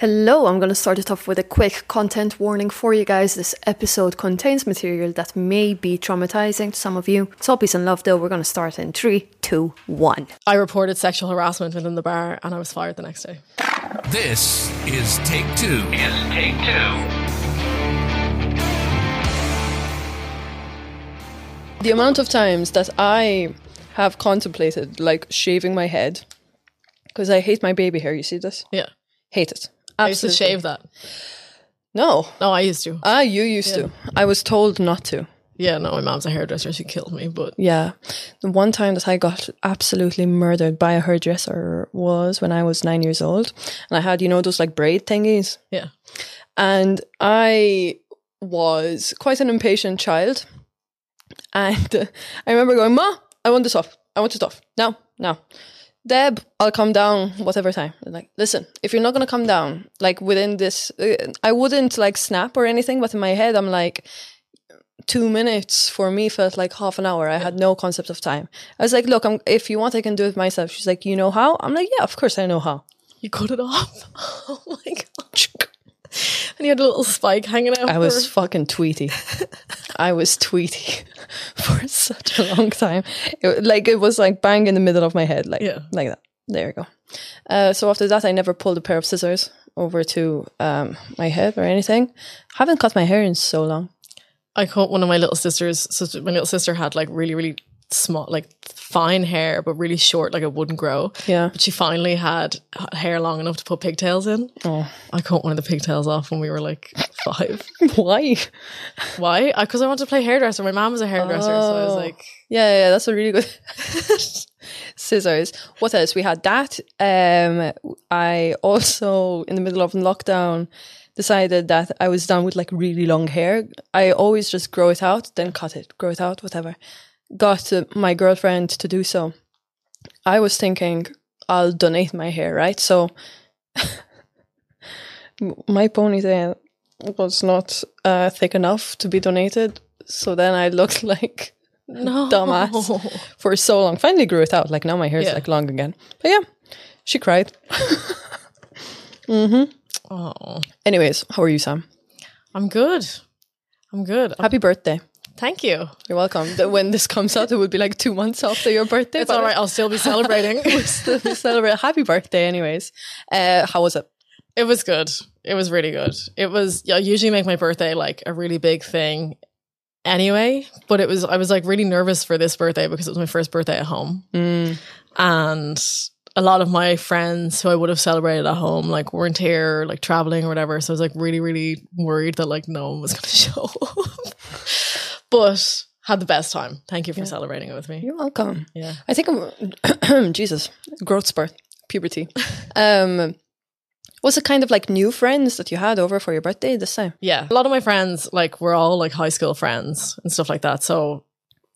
Hello, I'm going to start it off with a quick content warning for you guys. This episode contains material that may be traumatizing to some of you. It's all peace and love, though. We're going to start in three, two, one. I reported sexual harassment within the bar and I was fired the next day. This is Take Two. Is Take Two. The amount of times that I have contemplated like shaving my head because I hate my baby hair. You see this? Yeah. Hate it. I used to shave that. No. No, I used to. Ah, you used to. I was told not to. Yeah, no, my mom's a hairdresser. She killed me, but Yeah. The one time that I got absolutely murdered by a hairdresser was when I was nine years old. And I had, you know, those like braid thingies. yeah. And I was quite an impatient child. And uh, I remember going, Ma, I want this off. I want this off. Now, now. Deb, I'll come down whatever time. Like, listen, if you're not to come down, like within this, uh, I wouldn't like snap or anything, but in my head, I'm like, two minutes for me felt like half an hour. I had no concept of time. I was like, look, I'm, if you want, I can do it myself. She's like, you know how? I'm like, yeah, of course I know how. You cut it off. Oh my god. And you had a little spike hanging out. I was for- fucking tweety. I was tweety for such a long time. It, like it was like bang in the middle of my head, like Yeah. like that. There you go. Uh, so after that, I never pulled a pair of scissors over to um, my head or anything. Haven't cut my hair in so long. I cut one of my little sisters. So my little sister had like really, really small, like fine hair, but really short, like it wouldn't grow. Yeah. But she finally had hair long enough to put pigtails in. Oh. I cut one of the pigtails off when we were like five. Why? Why? Because I wanted to play hairdresser. My mom was a hairdresser, so I was Oh. like, Yeah, yeah, that's a really good scissors. What else? We had that. Um, I also, in the middle of lockdown, decided that I was done with like really long hair. I always just grow it out, then cut it, grow it out, whatever. Got my girlfriend to do so. I was thinking I'll donate my hair, right? So my ponytail was not uh, thick enough to be donated. So then I looked like no, dumbass for so long. Finally grew it out. Like now my hair's Yeah. like long again. But yeah, she cried. mm-hmm. Oh, Anyways, how are you, Sam? I'm good. I'm good. Happy birthday. Thank you. You're welcome. When this comes out, it will be like two months after your birthday. It's all right. I'll still be celebrating. we'll Still celebrate. Happy birthday, anyways. Uh, how was it? It was good. It was really good. It was. I usually make my birthday like a really big thing, anyway. But it was. I was like really nervous for this birthday because it was my first birthday at home, and a lot of my friends who I would have celebrated at home like weren't here, like traveling or whatever. So I was like really, really worried that like no one was going to show up. But had the best time. Thank you for celebrating it with me. You're welcome. Yeah. I think I'm Jesus, growth spurt, puberty. Um, was it kind of like new friends that you had over for your birthday this time? Yeah. A lot of my friends, like, we're all like high school friends and stuff like that. So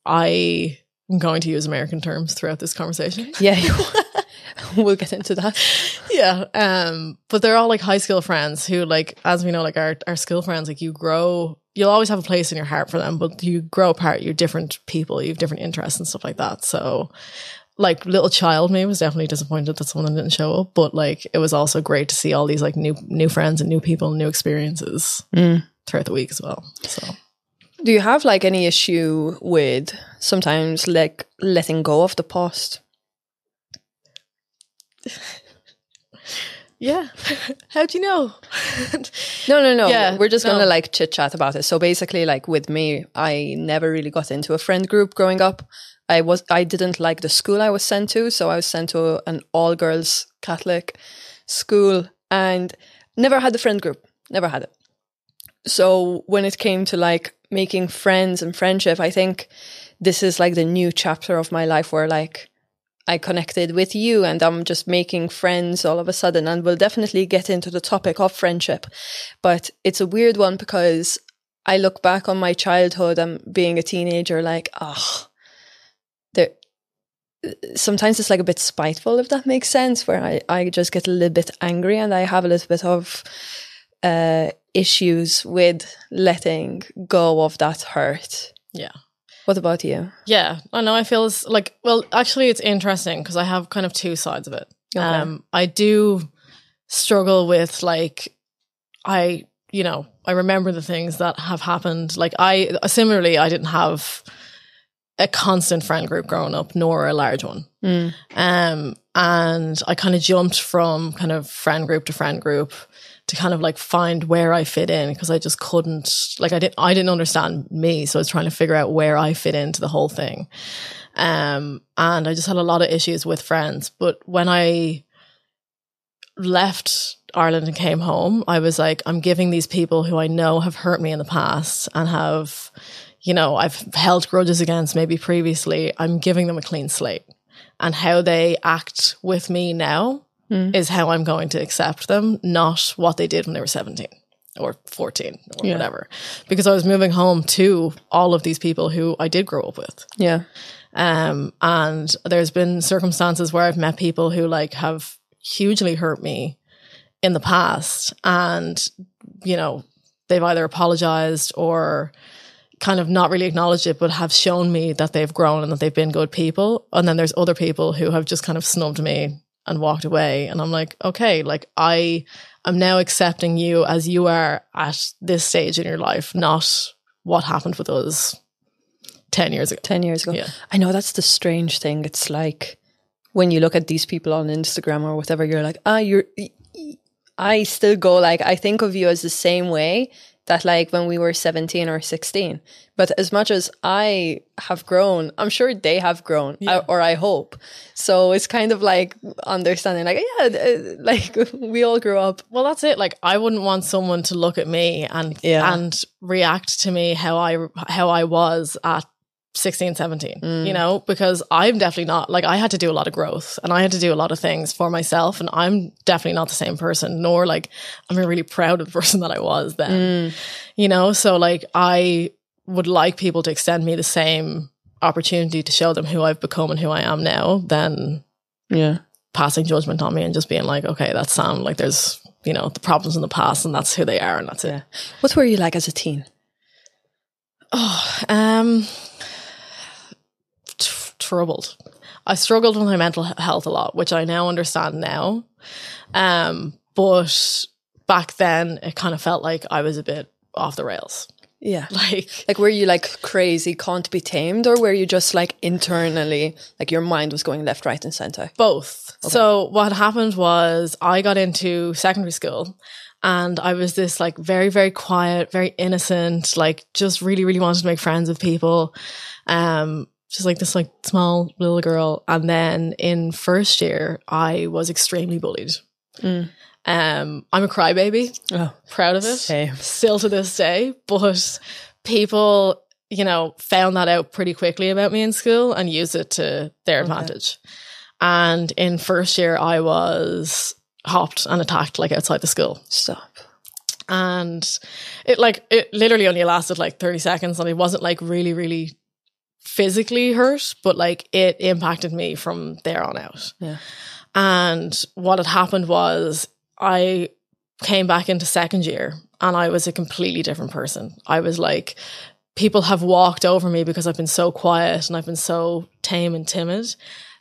I am going to use American terms throughout this conversation. Yeah, we'll get into that. yeah. Um, but they're all like high school friends who, like, as we know, like our, our school friends, like you grow, you'll always have a place in your heart for them, but you grow apart, you're different people, you have different interests and stuff like that. So, like little child me was definitely disappointed that someone didn't show up, but like it was also great to see all these like new new friends and new people, and new experiences mm. throughout the week as well. So Do you have like any issue with sometimes like letting go of the past? Yeah, how do you know? No, no, no. Yeah, We're just no. gonna like chit chat about it. So basically, like with me, I never really got into a friend group growing up. I was I didn't like the school I was sent to, so I was sent to an all girls Catholic school and never had the friend group. Never had it. So when it came to like making friends and friendship, I think this is like the new chapter of my life where like I connected with you and I'm just making friends all of a sudden. And we'll definitely get into the topic of friendship. But it's a weird one because I look back on my childhood and being a teenager, like, ah, there. Sometimes it's like a bit spiteful, if that makes sense, where I, I just get a little bit angry and I have a little bit of uh, issues with letting go of that hurt. Yeah. What about you? Yeah, I know. I feel it's like, well, actually, it's interesting because I have kind of two sides of it. Okay. Um, I do struggle with like I, you know, I remember the things that have happened. Like I similarly, I didn't have a constant friend group growing up, nor a large one. Um, and I kind of jumped from kind of friend group to friend group to kind of like find where I fit in because I just couldn't like I didn't I didn't understand me, so I was trying to figure out where I fit into the whole thing. Um, and I just had a lot of issues with friends. But when I left Ireland and came home, I was like, I'm giving these people who I know have hurt me in the past and have, you know, I've held grudges against maybe previously. I'm giving them a clean slate. And how they act with me now is how I'm going to accept them, not what they did when they were 17 or 14 or whatever. Because I was moving home to all of these people who I did grow up with. Yeah. Um, and there's been circumstances where I've met people who like have hugely hurt me in the past. And, you know, they've either apologized or kind of not really acknowledged it, but have shown me that they've grown and that they've been good people. And then there's other people who have just kind of snubbed me and walked away. And I'm like, okay, like I am now accepting you as you are at this stage in your life, not what happened with us 10 years ago. 10 years ago. Yeah. I know that's the strange thing. It's like when you look at these people on Instagram or whatever, you're like, ah, you're. I still go like, I think of you as the same way that like when we were 17 or 16. But as much as I have grown, I'm sure they have grown, uh, or I hope. So it's kind of like understanding, like, yeah, like we all grew up. Well, that's it. Like I wouldn't want someone to look at me and Yeah. and react to me how I how I was at 16, 17, Mm. you know, because I'm definitely not like I had to do a lot of growth and I had to do a lot of things for myself and I'm definitely not the same person nor like I'm a really proud of the person that I was then. Mm. You know, so like I would like people to extend me the same opportunity to show them who I've become and who I am now than Yeah. passing judgment on me and just being like, okay, that's Sam. Like there's, you know, the problems in the past and that's who they are and that's it. What were you like as a teen? Oh, um, troubled. I struggled with my mental health a lot, which I now understand now. Um, but back then it kind of felt like I was a bit off the rails. Yeah. Like, Like, were you like crazy, can't be tamed, or were you just like internally, like your mind was going left, right, and center? Both. So what happened was I got into secondary school and I was this like very, very quiet, very innocent, like just really, really wanted to make friends with people. Um, just like this like small little girl. And then in first year, I was extremely bullied. Um, I'm a crybaby, Oh, proud of it Same. still to this day, but people, you know, found that out pretty quickly about me in school and used it to their advantage. And in first year, I was hopped and attacked like outside the school. stop. And it like, it literally only lasted like 30 seconds and it wasn't like really, really physically hurt, but like it impacted me from there on out. Yeah. And what had happened was I came back into second year and I was a completely different person. I was like, people have walked over me because I've been so quiet and I've been so tame and timid.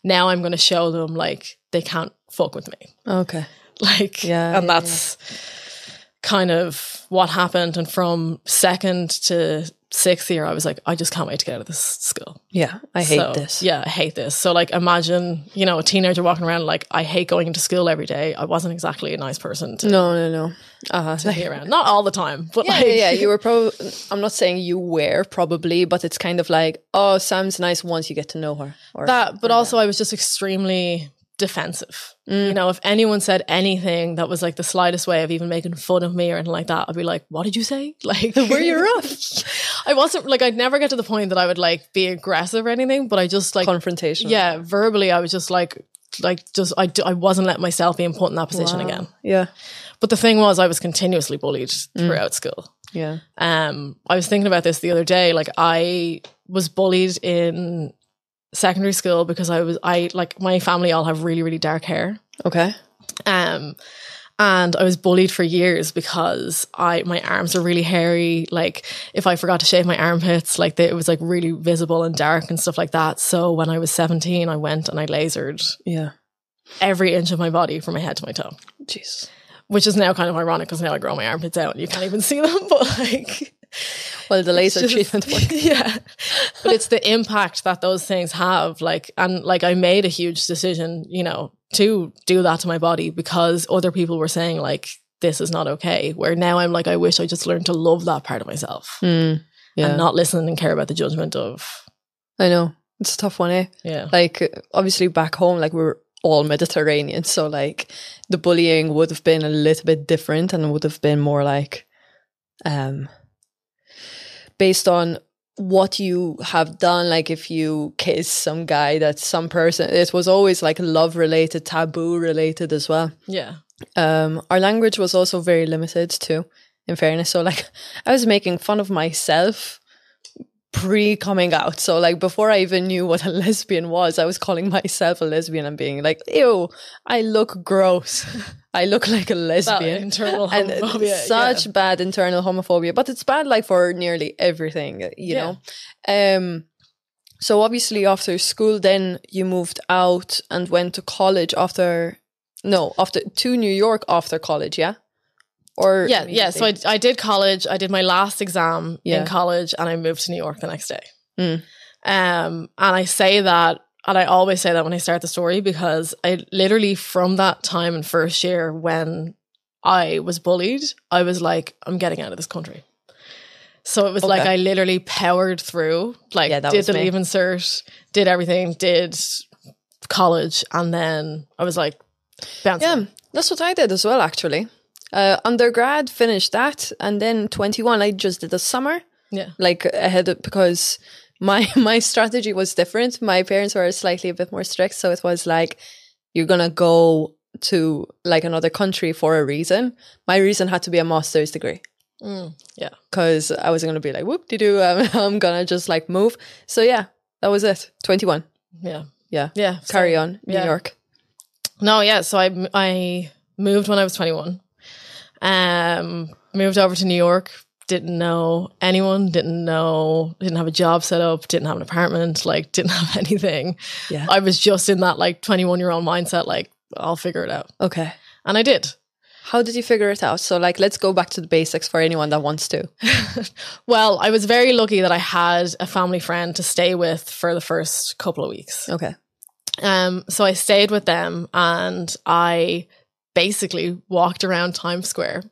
Now I'm going to show them like they can't fuck with me. Okay. Like, Yeah, and yeah, that's kind of what happened. And from second to sixth year, I was like, I just can't wait to get out of this school. Yeah, I hate So, this. Yeah, I hate this. So like imagine, you know, a teenager walking around like I hate going into school every day. I wasn't exactly a nice person to, No, no, no. Uh-huh. to be around. Not all the time, but yeah, like yeah, yeah. You were probably. I'm not saying you were probably, but it's kind of like, oh, Sam's nice once you get to know her. Or that, but also I was just extremely defensive. Mm. You know, if anyone said anything that was like the slightest way of even making fun of me or anything like that, I'd be like, "What did you say?" Like, were you rough? I wasn't like I'd never get to the point that I would like be aggressive or anything, but I just like Confrontation. yeah, verbally I was just like like just I, I wasn't letting myself be put in that position Wow. again. Yeah. But the thing was I was continuously bullied throughout school. Yeah. Um I was thinking about this the other day like I was bullied in secondary school because I was I like my family all have really really dark hair. Okay. Um and I was bullied for years because I my arms are really hairy. Like if I forgot to shave my armpits, like they, it was like really visible and dark and stuff like that. So when I was seventeen, I went and I lasered Yeah. every inch of my body from my head to my toe. Jeez. which is now kind of ironic because now I grow my armpits out and you can't even see them. But like, Well, the laser just- treatment yeah, but it's the impact that those things have. Like, and like I made a huge decision, you know, to do that to my body because other people were saying like this is not okay. Where now I'm like, I wish I just learned to love that part of myself Mm, yeah, and not listen and care about the judgment of I know it's a tough one, eh? yeah. Like obviously back home, like we're all Mediterranean, so like the bullying would have been a little bit different and would have been more like, um, based on what you have done. Like if you kiss some guy, that some person. It was always like love related, taboo related as well. Yeah. Um, our language was also very limited too, in fairness. So like I was making fun of myself pre coming out. So like before I even knew what a lesbian was, I was calling myself a lesbian and being like, ew, I look gross. I look like a That lesbian. internal and homophobia. such bad internal homophobia, but it's bad like for nearly everything, you Yeah. know. Um so obviously after school then you moved out and went to college after no, after to New York after college, yeah? Or yeah, yeah. So I, I did college. I did my last exam Yeah. in college, and I moved to New York the next day. Mm. Um, and I say that, and I always say that when I start the story because I literally from that time in first year when I was bullied, I was like, I'm getting out of this country. So it was like I literally powered through, like Yeah, did the me. leave cert, did everything, did college, and then I was like, bouncing. Yeah, that's what I did as well, actually. Uh, undergrad, finished that, and then 21, I just did the summer, yeah, like ahead of, because my my strategy was different. My parents were slightly a bit more strict, so it was like you're gonna go to like another country for a reason. My reason had to be a master's degree Mm, yeah. because I wasn't gonna be like whoop de doo. I'm, I'm gonna just like move. So yeah, that was it. 21. Yeah. Yeah, Yeah. carry so- on, New yeah. York. No, yeah. So I I moved when I was 21. Um moved over to New York, didn't know anyone, didn't know didn't have a job set up, didn't have an apartment, like didn't have anything. Yeah. I was just in that like 21 year old mindset like I'll figure it out. Okay. And I did. How did you figure it out? So like let's go back to the basics for anyone that wants to. Well, I was very lucky that I had a family friend to stay with for the first couple of weeks. Okay. Um, so I stayed with them and I basically walked around Times Square,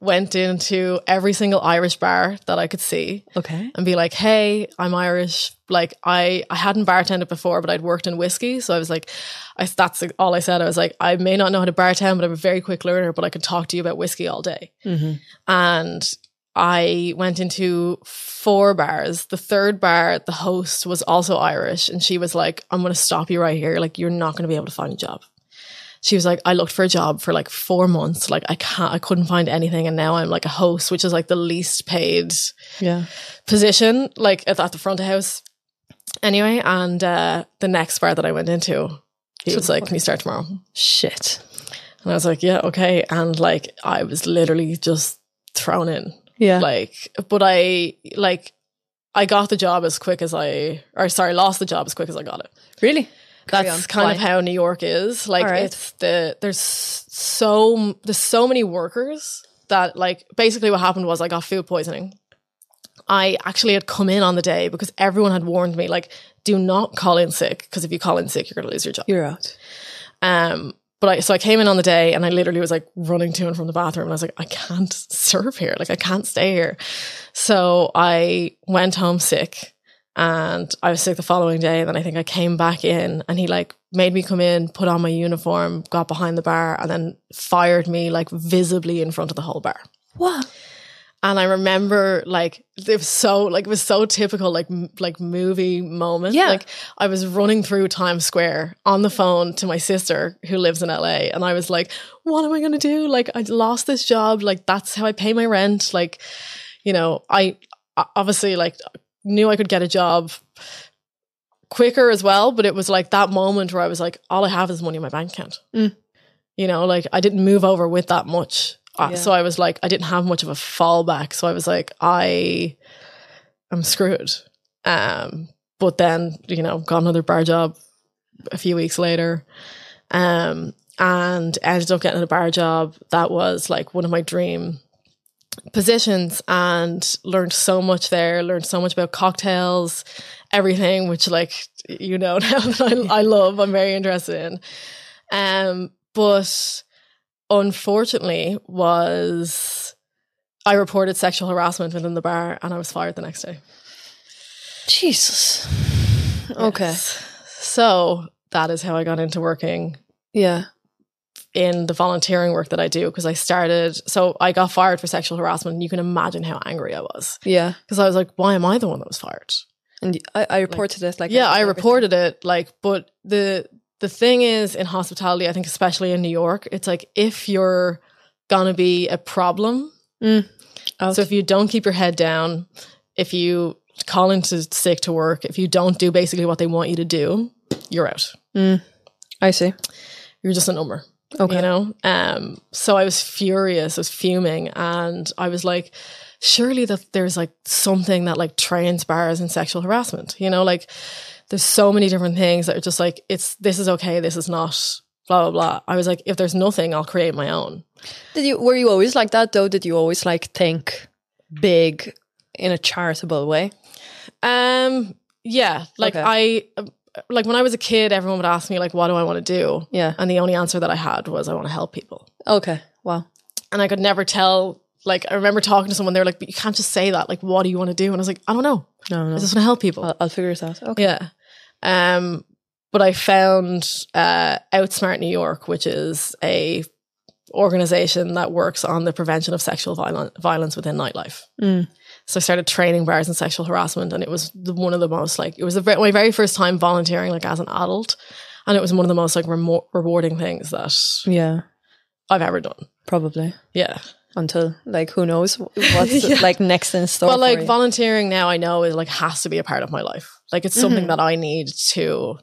went into every single Irish bar that I could see Okay. and be like, "Hey, I'm Irish." Like I, I hadn't bartended before, but I'd worked in whiskey, so I was like, I that's all I said. I was like, I may not know how to bartend, but I'm a very quick learner, but I can talk to you about whiskey all day. Mm-hmm. And I went into four bars. The third bar, the host was also Irish, and she was like, "I'm going to stop you right here. Like, you're not going to be able to find a job." She was like, "I looked for a job for like four months. Like, I can't, I couldn't find anything, and now I'm like a host, which is like the least paid Yeah. position, like at, at the front of house." Anyway, and uh, the next bar that I went into, he was like, "Can you start tomorrow?" Shit. And I was like, "Yeah, okay." And like, I was literally just thrown in Yeah. like but i like i got the job as quick as i or sorry lost the job as quick as i got it really? Carry that's on. kind of how new york is like right. it's the there's so there's so many workers that like basically what happened was i got food poisoning i actually had come in on the day because everyone had warned me like do not call in sick because if you call in sick you're going to lose your job You're out. um, but I, so I came in on the day and I literally was like running to and from the bathroom and I was like, I can't serve here. Like I can't stay here. So I went home sick and I was sick the following day. And then I think I came back in and he like made me come in, put on my uniform, got behind the bar and then fired me like visibly in front of the whole bar. What? And I remember like it was so like it was so typical like m- like movie moment. Yeah. Like I was running through Times Square on the phone to my sister who lives in LA and I was like, what am I gonna do? Like I lost this job. Like that's how I pay my rent. Like, you know, I I obviously like knew I could get a job quicker as well, but it was like that moment where I was like, all I have is money in my bank account. Mm. You know, like I didn't move over with that much. Uh, Yeah. So I was like, I didn't have much of a fallback. So I was like, I am screwed. Um, but then, you know, got another bar job a few weeks later. Um, and ended up getting a bar job that was like one of my dream positions and learned so much there learned so much about cocktails everything which like you know now that I, I love i'm very interested in um but unfortunately was i reported sexual harassment within the bar and i was fired the next day Jesus. Okay. Yes. so that is how i got into working Yeah. In the volunteering work that i do because i started so i got fired for sexual harassment and you can imagine how angry i was Yeah. because i was like why am i the one that was fired And I, I reported it like yeah, I everything. reported it. Like, but the the thing is in hospitality, I think especially in New York, it's like if you're gonna be a problem, mm. Out. so if you don't keep your head down, if you call into sick to work, if you don't do basically what they want you to do, you're out. Mm. I see. You're just a number. Okay. You know? Um, so I was furious, I was fuming, and I was like, surely that there's like something that like trains bars in sexual harassment. You know, like there's so many different things that are just like, it's this is okay, this is not, blah blah blah. I was like, if there's nothing, I'll create my own. Did you were you always like that though? Did you always like think big in a charitable way? Um, yeah, like Okay. I like when I was a kid, everyone would ask me like, what do I want to do? Yeah. And the only answer that I had was I want to help people. Okay. Wow. and I could never tell. Like I remember talking to someone, they were like, "But you can't just say that. Like, what do you want to do?" And I was like, "I don't know. No, no. I just want to help people." I'll, I'll figure it out. Okay. yeah. Um, but I found uh, Outsmart New York, which is a organization that works on the prevention of sexual violence violence within nightlife. Mm. So I started training bars in sexual harassment, and it was the, one of the most like it was the, my very first time volunteering like as an adult, and it was one of the most like remo- rewarding things that Yeah. I've ever done. Probably Yeah. until like who knows what's Yeah. like next in store. But like volunteering now, I know it like has to be a part of my life. Like it's something Mhm. that I need to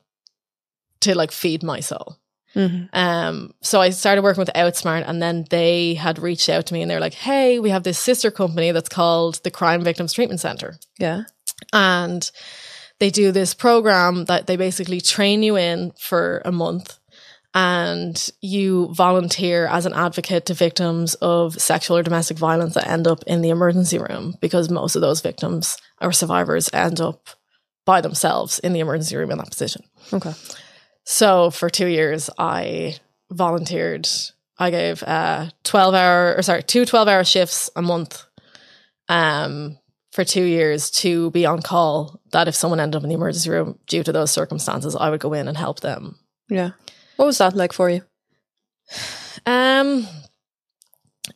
to like feed my soul. Mhm. Um, so I started working with Outsmart, and then they had reached out to me, and they're like, "Hey, we have this sister company that's called the Crime Victims Treatment Center, yeah. and they do this program that they basically train you in for a month." And you volunteer as an advocate to victims of sexual or domestic violence that end up in the emergency room because most of those victims or survivors end up by themselves in the emergency room in that position. Okay. So for two years, I volunteered. I gave uh, 12 hour, or sorry, two 12 hour shifts a month um, for two years to be on call. That if someone ended up in the emergency room due to those circumstances, I would go in and help them. Yeah. What was that like for you? Um,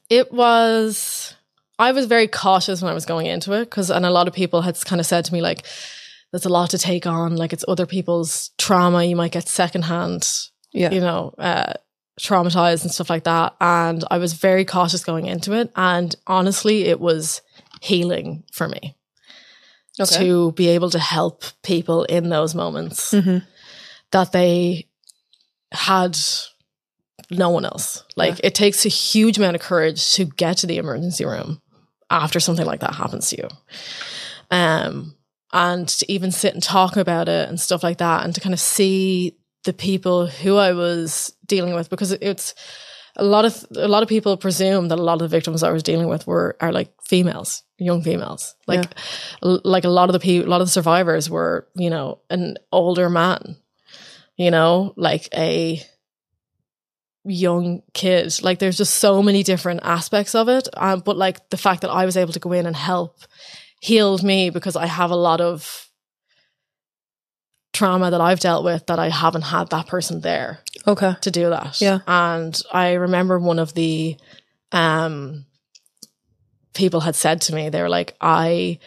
it was. I was very cautious when I was going into it because, and a lot of people had kind of said to me like, "There's a lot to take on. Like it's other people's trauma. You might get secondhand, Yeah. you know, uh, traumatized and stuff like that." And I was very cautious going into it, and honestly, it was healing for me Okay. to be able to help people in those moments Mhm. that they had no one else. Like it takes a huge amount of courage to get to the emergency room after something like that happens to you. Um and to even sit and talk about it and stuff like that and to kind of see the people who I was dealing with because it's a lot of a lot of people presume that a lot of the victims I was dealing with were are like females, young females. Like l- like a lot of the people, a lot of the survivors were, you know, an older man, you know, like a young kid. Like there's just so many different aspects of it. Um, but like the fact that I was able to go in and help healed me because I have a lot of trauma that I've dealt with that I haven't had that person there Okay. to do that. Yeah. And I remember one of the um people had said to me, they were like, I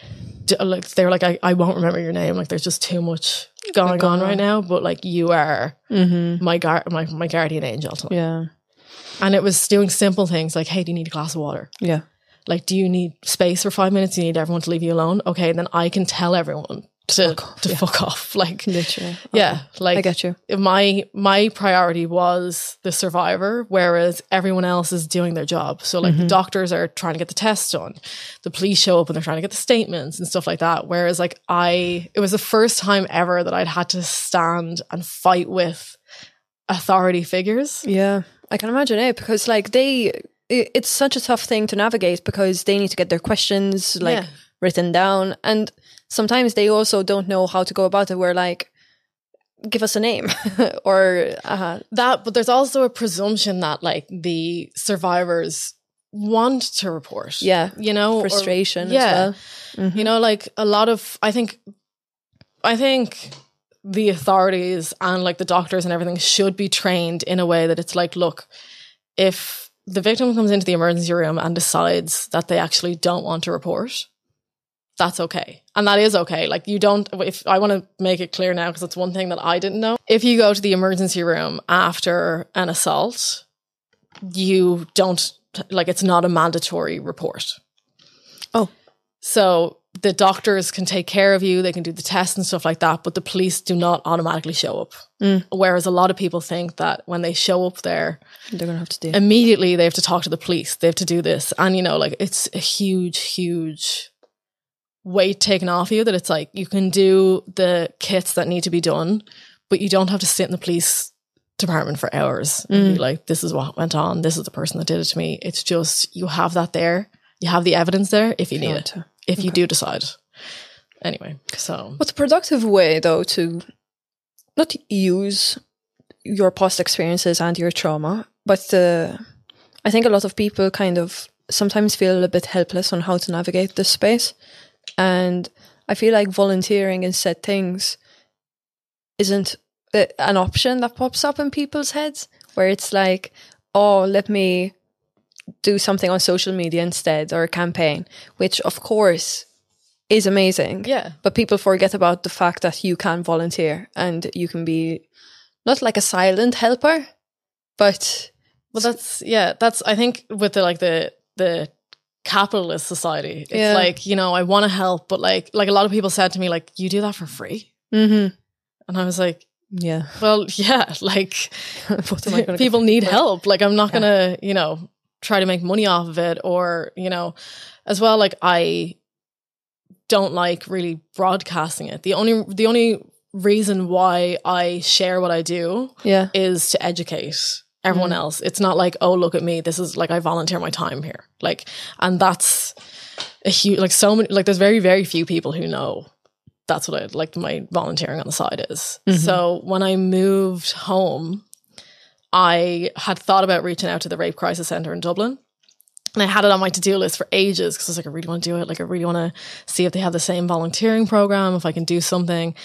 like they were like, I, I won't remember your name. Like there's just too much going on right now. But like you are Mm-hmm. my guard my, my guardian angel to me. Yeah. And it was doing simple things like, hey, do you need a glass of water? Yeah. Like, do you need space for five minutes? Do you need everyone to leave you alone? Okay, then I can tell everyone to Fuck off, to yeah. fuck off. Like Literally. yeah, like I get you. my my priority was the survivor whereas everyone else is doing their job so like the mm-hmm. doctors are trying to get the tests done the police show up and they're trying to get the statements and stuff like that whereas like i it was the first time ever that i'd had to stand and fight with authority figures. Yeah, I can imagine it because like they, it's such a tough thing to navigate because they need to get their questions like Yeah. written down, and sometimes they also don't know how to go about it. We're like, give us a name, or uh, That, but there's also a presumption that like the survivors want to report. yeah, You know, or- frustration yeah. as well. You know, like a lot of, I think, I think the authorities and like the doctors and everything should be trained in a way that it's like, look, if the victim comes into the emergency room and decides that they actually don't want to report, that's okay. And that is okay. Like, you don't, if I want to make it clear now, because it's one thing that I didn't know. If you go to the emergency room after an assault, you don't, like, it's not a mandatory report. Oh. So the doctors can take care of you, they can do the tests and stuff like that, but the police do not automatically show up. Mm. Whereas a lot of people think that when they show up there, They're gonna have to do. immediately they have to talk to the police, they have to do this. And, you know, like it's a huge, huge weight taken off you that it's like you can do the kits that need to be done, but you don't have to sit in the police department for hours and be like, this is what went on, this is the person that did it to me. It's just you have that there, you have the evidence there if you need it, if you do decide. Anyway, so. What's a productive way though to not use your past experiences and your trauma, but uh, I think a lot of people kind of sometimes feel a bit helpless on how to navigate this space, and I feel like volunteering in said things isn't uh, an option that pops up in people's heads, where it's like, oh, let me do something on social media instead or a campaign, which of course is amazing. yeah. But people forget about the fact that you can volunteer and you can be not like a silent helper, but Well, that's yeah. That's I think with the like the the capitalist society, it's Yeah. like you know I want to help, but like like a lot of people said to me like you do that for free, mm-hmm. and I was like, yeah. well, yeah, like what am I gonna people need help. Like I'm not gonna you know try to make money off of it, or you know, as well. Like I don't like really broadcasting it. The only the only reason why I share what I do Yeah, is to educate everyone mm. else. It's not like, oh, look at me. This is like I volunteer my time here. Like, and that's a huge, like, so many, like, there's very, very few people who know that's what I like my volunteering on the side is. Mm-hmm. So when I moved home, I had thought about reaching out to the Rape Crisis Centre in Dublin. And I had it on my to do list for ages because I was like, I really want to do it. Like, I really want to see if they have the same volunteering program, if I can do something.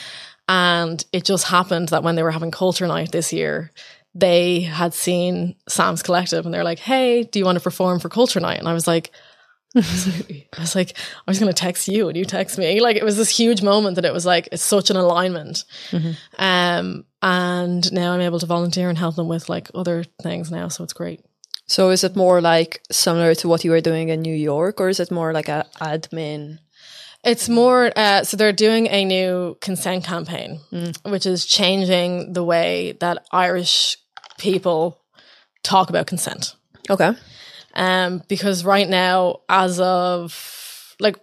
And it just happened that when they were having culture night this year, they had seen Sam's Collective and they're like, Hey, do you want to perform for culture night? And I was like, I was like, I was going to text you and you text me. Like, it was this huge moment that it was like, it's such an alignment. Um, and now I'm able to volunteer and help them with like other things now. So it's great. So is it more like similar to what you were doing in New York, or is it more like a admin? It's more, uh, so they're doing a new consent campaign, which is changing the way that Irish people talk about consent. Okay. Um, because right now, as of like,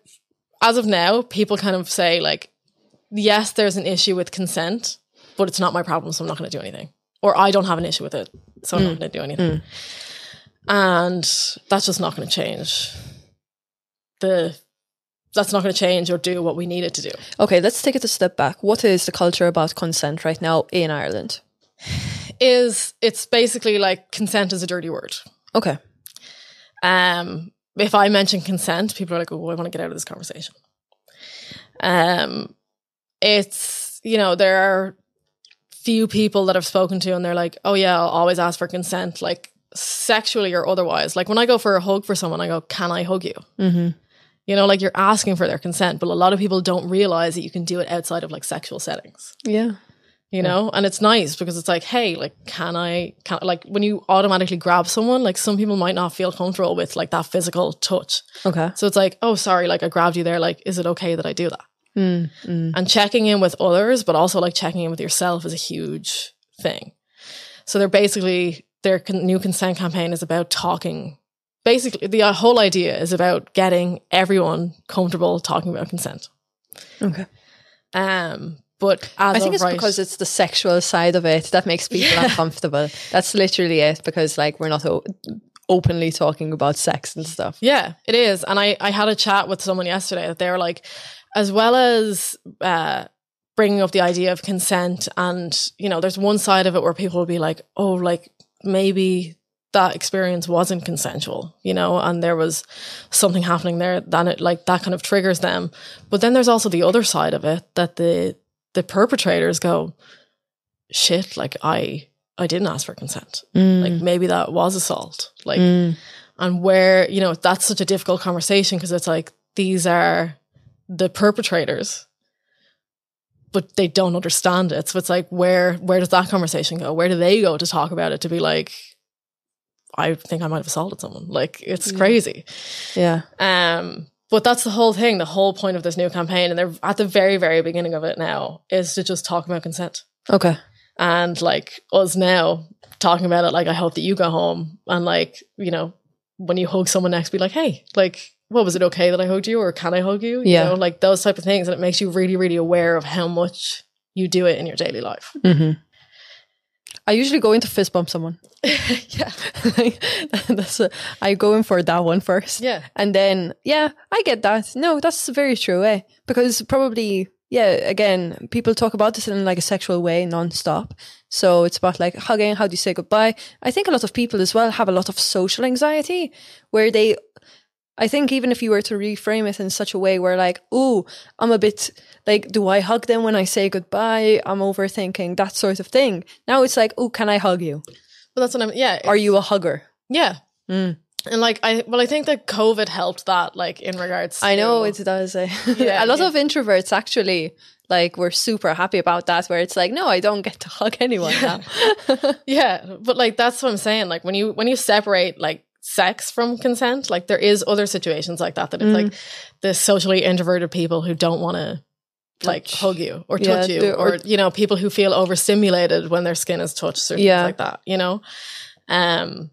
as of now, people kind of say like, yes, there's an issue with consent, but it's not my problem, so I'm not going to do anything. Or I don't have an issue with it, so I'm not going to do anything. And that's just not going to change. The that's not going to change or do what we need it to do. Okay, let's take it a step back. What is the culture about consent right now in Ireland? Is it's basically like consent is a dirty word. Okay. Um, if I mention consent, people are like, "Oh, I want to get out of this conversation." Um, it's you know there are few people that I've spoken to, and they're like, "Oh yeah, I'll always ask for consent, like sexually or otherwise." Like when I go for a hug for someone, I go, "Can I hug you?" Mm-hmm. You know, like you're asking for their consent, but a lot of people don't realize that you can do it outside of like sexual settings Yeah. you know and it's nice because it's like hey like can i can like when you automatically grab someone like some people might not feel comfortable with like that physical touch Okay. so it's like oh sorry like i grabbed you there like is it okay that i do that Mm, mm. and checking in with others but also like checking in with yourself is a huge thing so they're basically their con- new consent campaign is about talking basically the uh, whole idea is about getting everyone comfortable talking about consent Okay. um, But I think it's right, because it's the sexual side of it that makes people uncomfortable. That's literally it because like we're not o- openly talking about sex and stuff. Yeah, it is. And I, I had a chat with someone yesterday that they were like, as well as uh, bringing up the idea of consent, and, you know, there's one side of it where people will be like, oh, like maybe that experience wasn't consensual, you know, and there was something happening there, then it like that kind of triggers them. But then there's also the other side of it that the the perpetrators go, shit, like I I didn't ask for consent. Like maybe that was assault. Like and where you know that's such a difficult conversation because it's like these are the perpetrators but they don't understand it. So it's like where where does that conversation go? Where do they go to talk about it to be like i think i might have assaulted someone? Like it's crazy. Yeah. um but that's the whole thing. The whole point of this new campaign and they're at the very very beginning of it now is to just talk about consent. Okay. and like us now talking about it like i hope that you go home and like you know when you hug someone next be like hey like what was it okay that i hugged you or can i hug you, you Yeah. know, like those type of things and it makes you really really aware of how much you do it in your daily life Mm-hmm. I usually go in to fist bump someone. yeah like, that's a, I go in for that one first. Yeah. And then, yeah, I get that. No, that's very true, eh? Because probably, yeah, again, people talk about this in like a sexual way nonstop. So it's about like hugging, how do you say goodbye? I think a lot of people as well have a lot of social anxiety where they, I think even if you were to reframe it in such a way where like, oh, I'm a bit like, do I hug them when I say goodbye? I'm overthinking that sort of thing. Now it's like, oh, can I hug you? but that's what i'm yeah Are you a hugger? yeah Mm. and like i well i think that covid helped that like in regards I know to- it does. Yeah, a lot yeah. of introverts actually like were super happy about that. Where it's like, no, I don't get to hug anyone now. Yeah, but like that's what I'm saying. Like when you when you separate like sex from consent, like there is other situations like that that it's Mm. like the socially introverted people who don't want to like hug you or Yeah, touch you do- or, or- you know people who feel overstimulated when their skin is touched or things like that, you know. Um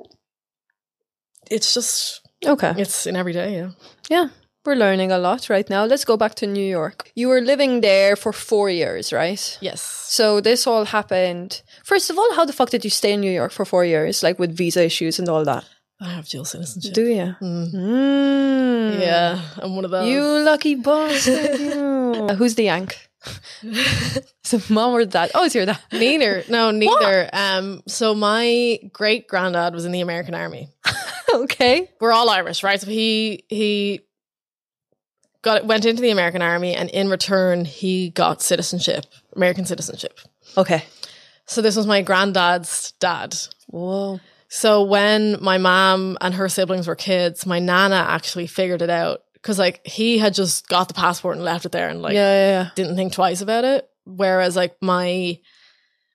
it's just okay, it's in every day, yeah. yeah, we're learning a lot right now. Let's go back to New York. You were living there for four years, right? Yes. So this all happened. First of all, how the fuck did you stay in New York for four years, like with visa issues and all that? I have dual citizenship. Do you? Mm. Mm. Yeah, I'm one of those. You lucky bastard, you. Who's the yank? so it mom or dad? Oh, it's your dad. neither. No, neither. Um so my great granddad was in the American army. okay. we're all Irish, right? So he he got went into the American army, and in return, he got citizenship, American citizenship. Okay. So this was my granddad's dad. Whoa. So when my mom and her siblings were kids, my nana actually figured it out because like he had just got the passport and left it there, and like yeah, yeah, yeah. didn't think twice about it. Whereas like my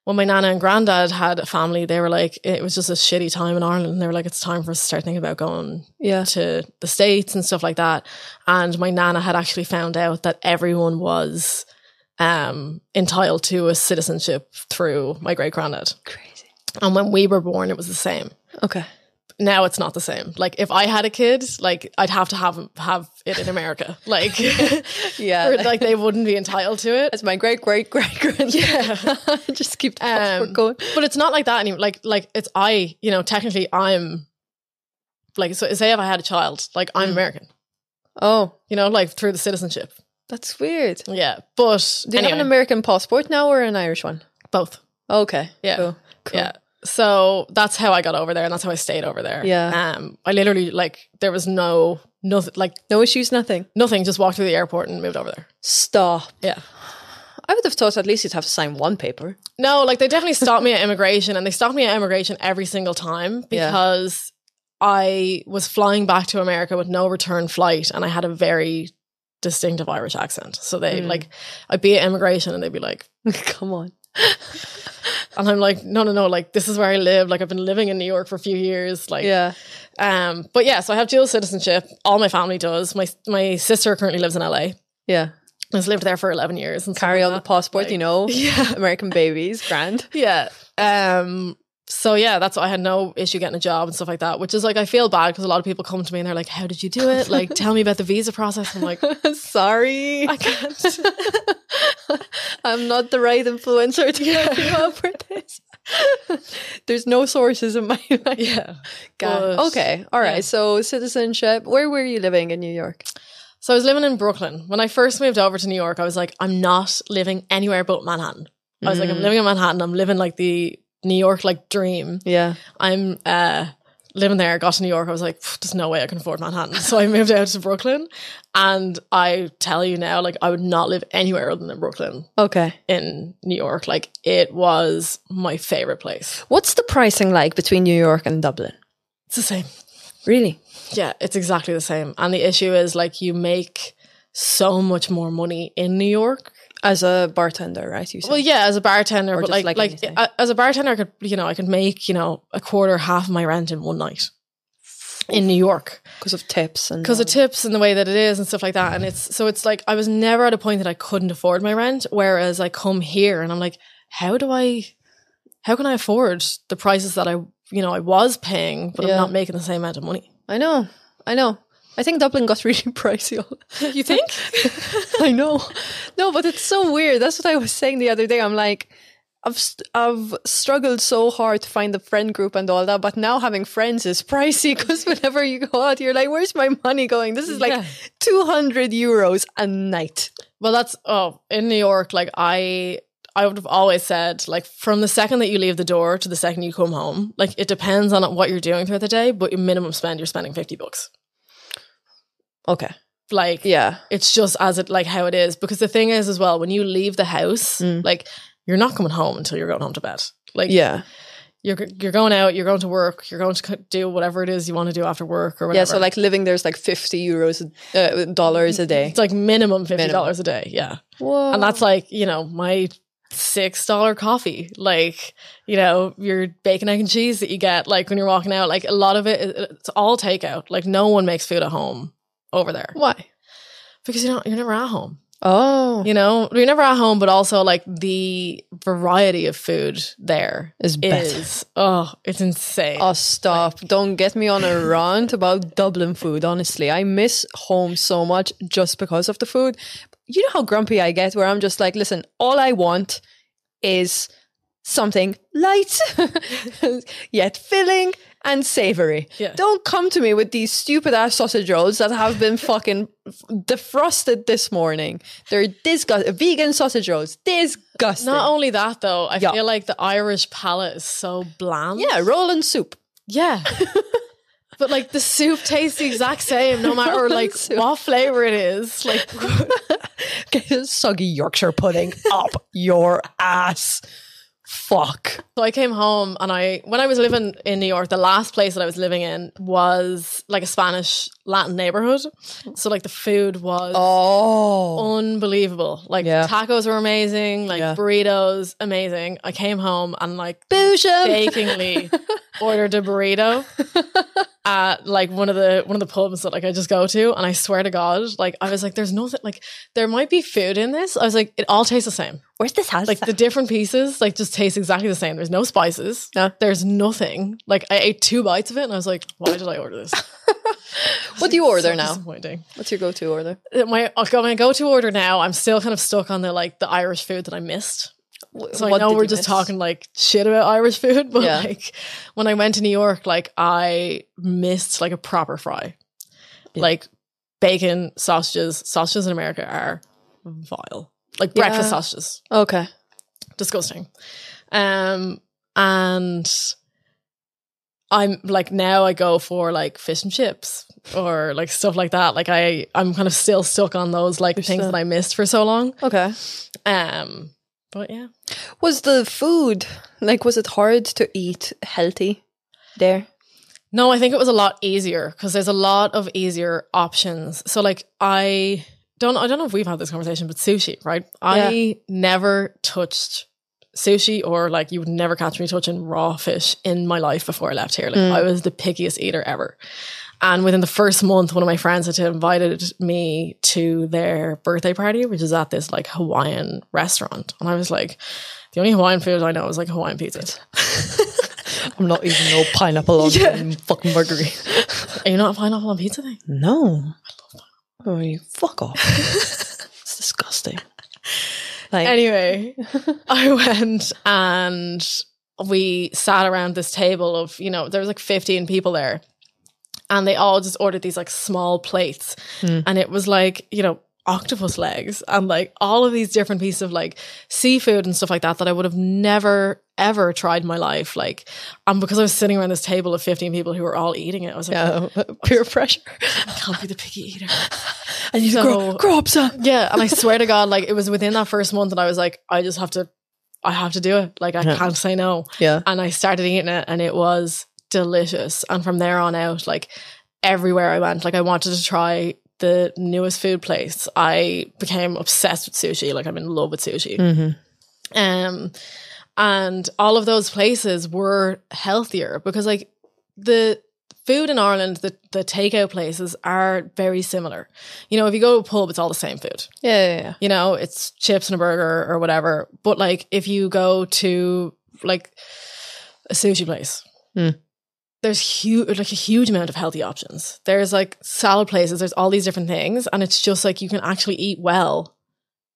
when my nana and granddad had a family, they were like it was just a shitty time in Ireland. And they were like, it's time for us to start thinking about going Yeah. to the states and stuff like that. And my nana had actually found out that everyone was um entitled to a citizenship through my great granddad. Crazy. And when we were born, it was the same. Okay. Now it's not the same. Like if I had a kid, like I'd have to have have it in America. Like, Yeah. or, like they wouldn't be entitled to it. It's my great great great grand. Yeah. Just keep the Um, going. But it's not like that anymore. Like like it's I, you know, technically I'm like so say if I had a child, like I'm Mm. American. Oh, You know, like through the citizenship. that's weird. Yeah. But Do you anyway, have an American passport now or an Irish one? both. Okay. Yeah. Cool. Cool. Yeah. So that's how I got over there and that's how I stayed over there. Yeah. Um I literally like there was no nothing like No issues, nothing. nothing, just walked through the airport and moved over there. Stop. Yeah. I would have thought at least you'd have to sign one paper. No, like they definitely stopped me at immigration and they stopped me at immigration every single time Yeah. because I was flying back to America with no return flight and I had a very distinctive Irish accent. So they Mm. like I'd be at immigration and they'd be like Come on. and I'm like, no, no, no, like this is where I live. Like I've been living in New York for a few years. Like Yeah. um but yeah, so I have dual citizenship. All my family does. My my sister currently lives in LA. Yeah. Has lived there for eleven years and Carry like the passport, Like- you know. Yeah. American babies, grand. Yeah. Um so yeah, that's why I had no issue getting a job and stuff like that. Which is like I feel bad because a lot of people come to me and they're like, "How did you do it? Like, tell me about the visa process." I'm like, Sorry, I can't. I'm not the right influencer to help you out for this. There's no sources in my life. yeah. But- Okay, all right. yeah. So citizenship. Where were you living in New York? So I was living in Brooklyn. When I first moved over to New York, I was like, I'm not living anywhere but Manhattan. I was like, I'm mm. living in Manhattan. I'm living like the New York like dream. Yeah. I'm uh living there, got to New York, I was like, there's no way I can afford Manhattan. So I moved out to Brooklyn. And I tell you now, like I would not live anywhere other than Brooklyn Okay. in New York. Like it was my favorite place. What's the pricing like between New York and Dublin? It's the same. Really? Yeah, it's exactly the same. And the issue is like you make so much more money in New York As a bartender, right? You said. Well, yeah, as a bartender, Or but like like like, anything. Uh, as a bartender, I could you know I could make you know a quarter, half of my rent in one night in New York because of tips and because of tips and the way that it is and stuff like that. And it's so it's like I was never at a point that I couldn't afford my rent. Whereas I come here and I'm like, how do I, how can I afford the prices that I you know I was paying, but Yeah. I'm not making the same amount of money. I know. I know. I think Dublin got really pricey. You think? I know. No, but it's so weird. That's what I was saying the other day. I'm like, I've st- I've struggled so hard to find a friend group and all that, but now having friends is pricey because whenever you go out, you're like, "Where's my money going?" This is like Yeah. two hundred euros a night. Well, that's oh, in New York. Like I, I would have always said, like from the second that you leave the door to the second you come home, like it depends on what you're doing throughout the day, but your minimum spend, you're spending fifty bucks. Okay. Like, Yeah. it's just as it like how it is. Because the thing is, as well, when you leave the house, like you're not coming home until you're going home to bed. Like, Yeah. you're you're going out, you're going to work, you're going to do whatever it is you want to do after work or whatever. Yeah. So like living there's like fifty euros, uh, dollars a day. it's like minimum fifty dollars a day. Yeah. Whoa. and that's like you know my six dollar coffee like you know your bacon egg and cheese that you get like when you're walking out like a lot of it- it's all takeout like no one makes food at home over there why? because you don't you're never at home Oh, you know you're never at home but also like the variety of food there Is is oh it's insane Oh, stop. Don't get me on a rant about Dublin food, honestly. I miss home so much just because of the food. You know how grumpy I get where I'm just like, listen, all I want is something light, yet filling and savory. Yeah. Don't come to me with these stupid ass sausage rolls that have been fucking defrosted this morning. They're disgusting. Vegan sausage rolls. Disgusting. not only that though i Yeah. feel like the irish palate is so bland yeah, roll and soup. Yeah. but like the soup tastes the exact same no matter like Soup. what flavor it is. Like Get a soggy Yorkshire pudding up your ass. Fuck. so I came home and I when I was living in New York, the last place that I was living in was like a Spanish Latin neighborhood. So like the food was Oh. unbelievable. Like Yeah. tacos were amazing, like Yeah. burritos, amazing. I came home and like bakingly ordered a burrito at like one of the one of the pubs that like I just go to, and I swear to God, like I was like, "There's nothing like there might be food in this." I was like, "It all tastes the same. Where's the salsa? Like the different pieces, like just taste exactly the same. There's no spices. No. There's nothing. Like I ate two bites of it, and I was like, "Why did I order this?" what do you order So now? Disappointing. What's your go-to order? Uh, My my go to order now. I'm still kind of stuck on the like the Irish food that I missed. So I know we're just talking like shit about Irish food, but Yeah. like when I went to New York, like I missed like a proper fry. Like bacon, sausages, sausages in America are vile. Like breakfast Yeah. sausages. Okay. Disgusting. Um and I'm like now I go for like fish and chips or like stuff like that. Like I I'm kind of still stuck on those like things still- that I missed for so long. Okay. Um but yeah. Was the food like was it hard to eat healthy there? No, I think it was a lot easier because there's a lot of easier options. So like I don't I don't know if we've had this conversation, but sushi, right? I never touched sushi or like you would never catch me touching raw fish in my life before I left here. Like mm. I was the pickiest eater ever. And within the first month, one of my friends had invited me to their birthday party, which is at this like Hawaiian restaurant. And I was like, the only Hawaiian food I know is like Hawaiian pizza. I'm not eating no pineapple on fucking burgery. Are you not a pineapple on pizza thing? No. Oh, you fuck off. it's disgusting. Like, Anyway, I went and we sat around this table of, you know, there was like 15 people there. And they all just ordered these like small plates. And it was like, you know, octopus legs and like all of these different pieces of like seafood and stuff like that that I would have never ever tried in my life. Like, and because I was sitting around this table of 15 people who were all eating it, I was like, uh, peer pressure. I can't be the picky eater. and you so, grow, grow up, son. Yeah, and I swear to God, like it was within that first month that I was like, I just have to, I have to do it. Like I Yeah. can't say no. Yeah. And I started eating it, and it was delicious. And from there on out, like everywhere I went, like I wanted to try the newest food place. I became obsessed with sushi. Like I'm in love with sushi. Mm-hmm. Um, and all of those places were healthier because like the food in Ireland, the the takeout places are very similar. You know, if you go to a pub, it's all the same food. Yeah, yeah, yeah. You know, it's chips and a burger or whatever. But like if you go to like a sushi place, Hmm. There's huge like a huge amount of healthy options. There's like salad places, there's all these different things, and it's just like you can actually eat well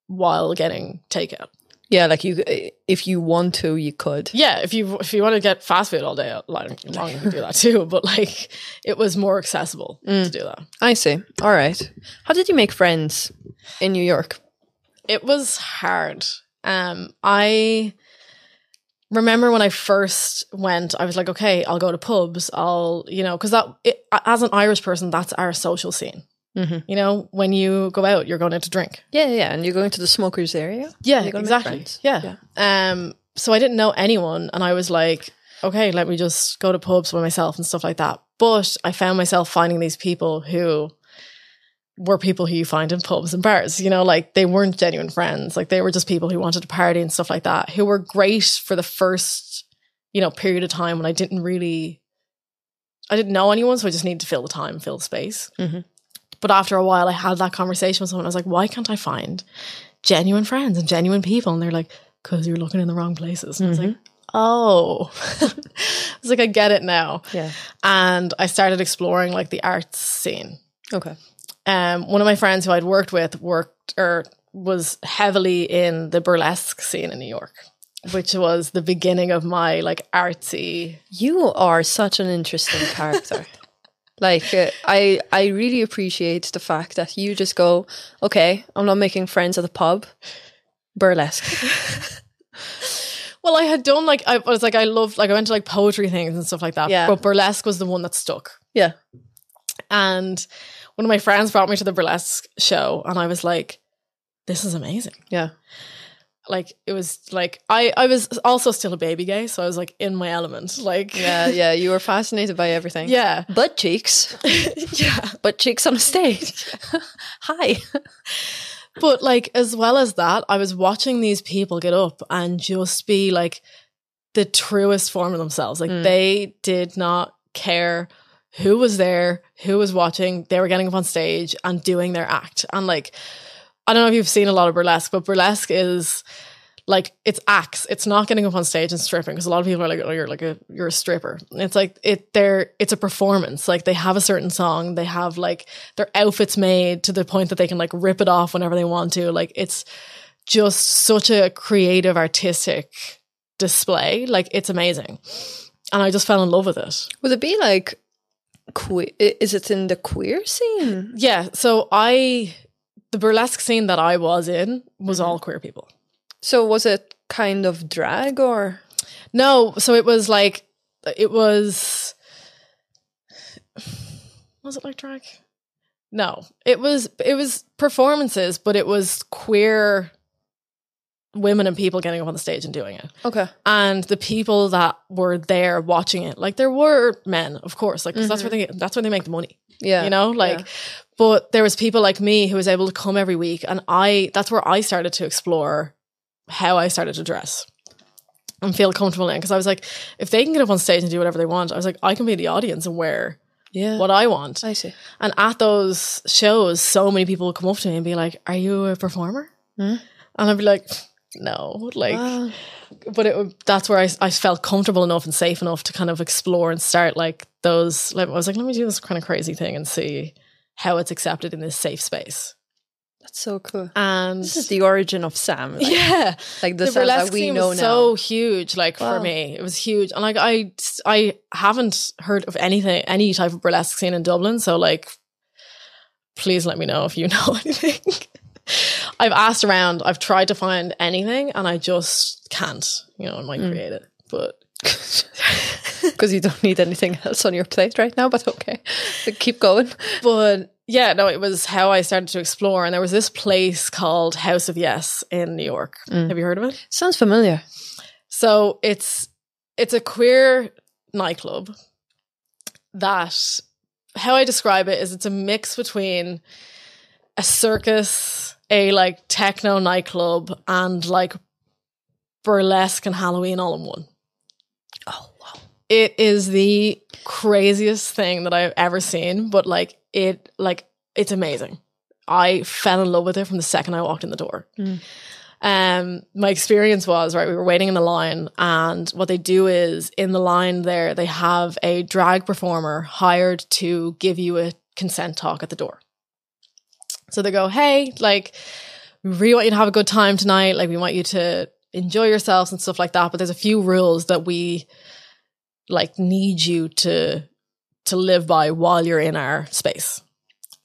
while getting takeout. Yeah, like you, if you want to, you could. Yeah, if you if you want to get fast food all day long, long you can do that too. But like, it was more accessible to do that. I see. All right. How did you make friends in New York? It was hard. Um, I remember when I first went, I was like, okay, I'll go to pubs. I'll, you know, because that it, as an Irish person, that's our social scene. Mhm. You know, when you go out, you're going out to drink. Yeah, yeah. And you're going to the smokers area? Yeah, You're gonna make exactly. friends. Yeah. Um, so I didn't know anyone, and I was like, okay, let me just go to pubs by myself and stuff like that. But I found myself finding these people who were people who you find in pubs and bars. You know, like they weren't genuine friends. Like they were just people who wanted to party and stuff like that, who were great for the first, you know, period of time when I didn't really, I didn't know anyone, so I just needed to fill the time, fill the space. Mhm. But after a while, I had that conversation with someone. I was like, why can't I find genuine friends and genuine people? And they're like, because you're looking in the wrong places. And I was like, oh, I was like, I get it now. Yeah. And I started exploring like the arts scene. Okay. Um, one of my friends who I'd worked with worked or was heavily in the burlesque scene in New York, which was the beginning of my like artsy. You are such an interesting character. like uh, I I really appreciate the fact that you just go, okay, I'm not making friends at the pub. Burlesque. Well, I had done like I was like I loved like I went to like poetry things and stuff like that. Yeah. But burlesque was the one that stuck. Yeah. And one of my friends brought me to the burlesque show, and I was like, "This is amazing." Yeah. Like it was like I I was also still a baby gay, so I was like in my element. Like Yeah, yeah. You were fascinated by everything. yeah, Butt cheeks. yeah. Butt cheeks on a stage. Hi. But like as well as that, I was watching these people get up and just be like the truest form of themselves. Like Mm. they did not care who was there, who was watching. They were getting up on stage and doing their act. And like I don't know if you've seen a lot of burlesque, but burlesque is like it's acts. It's not getting up on stage and stripping because a lot of people are like, "Oh, you're like a you're a stripper." It's like it. They're it's a performance. Like they have a certain song. They have like their outfits made to the point that they can like rip it off whenever they want to. Like it's just such a creative, artistic display. Like it's amazing, and I just fell in love with it. Would it be like queer? Is it in the queer scene? Yeah. So I, the burlesque scene that I was in was mm-hmm. all queer people. So was it kind of drag or? No, so it was like it was was it like drag? No. It was it was performances, but it was queer women and people getting up on the stage and doing it. Okay. And the people that were there watching it, like there were men, of course, like 'cause that's where they that's where they make the money Yeah. you know like yeah. but there was people like me who was able to come every week and i that's where i started to explore how i started to dress and feel comfortable in because i was like if they can get up on stage and do whatever they want i was like i can be the audience and wear Yeah. what i want I see. and at those shows so many people would come up to me and be like are you a performer Hmm. and i'd be like no, like, Wow. but it that's where I, I felt comfortable enough and safe enough to kind of explore and start like those. Like, I was like, let me do this kind of crazy thing and see how it's accepted in this safe space. That's so cool. And This is the origin of Sam. Like, yeah, like the, the Sam that we know was now. so huge like Wow. for me it was huge and like i i haven't heard of anything any type of burlesque scene in dublin so like please let me know if you know anything i've asked around i've tried to find anything and i just can't you know i might Mm. create it but because you don't need anything else on your plate right now. But okay, keep going. but yeah no it was how i started to explore and there was this place called house of yes in new york Mm. have you heard of it Sounds familiar. So it's it's a queer nightclub that how I describe it is it's a mix between a circus, a like techno nightclub, and like burlesque and Halloween all in one. Oh wow. It is the craziest thing that I've ever seen, but like it like it's amazing. I fell in love with it from the second I walked in the door. Mm. Um, my experience was right. We were waiting in the line, and what they do is in the line there they have a drag performer hired to give you a consent talk at the door. So they go, "Hey, like, we really want you to have a good time tonight. Like, we want you to enjoy yourselves and stuff like that. But there's a few rules that we like need you to to live by while you're in our space."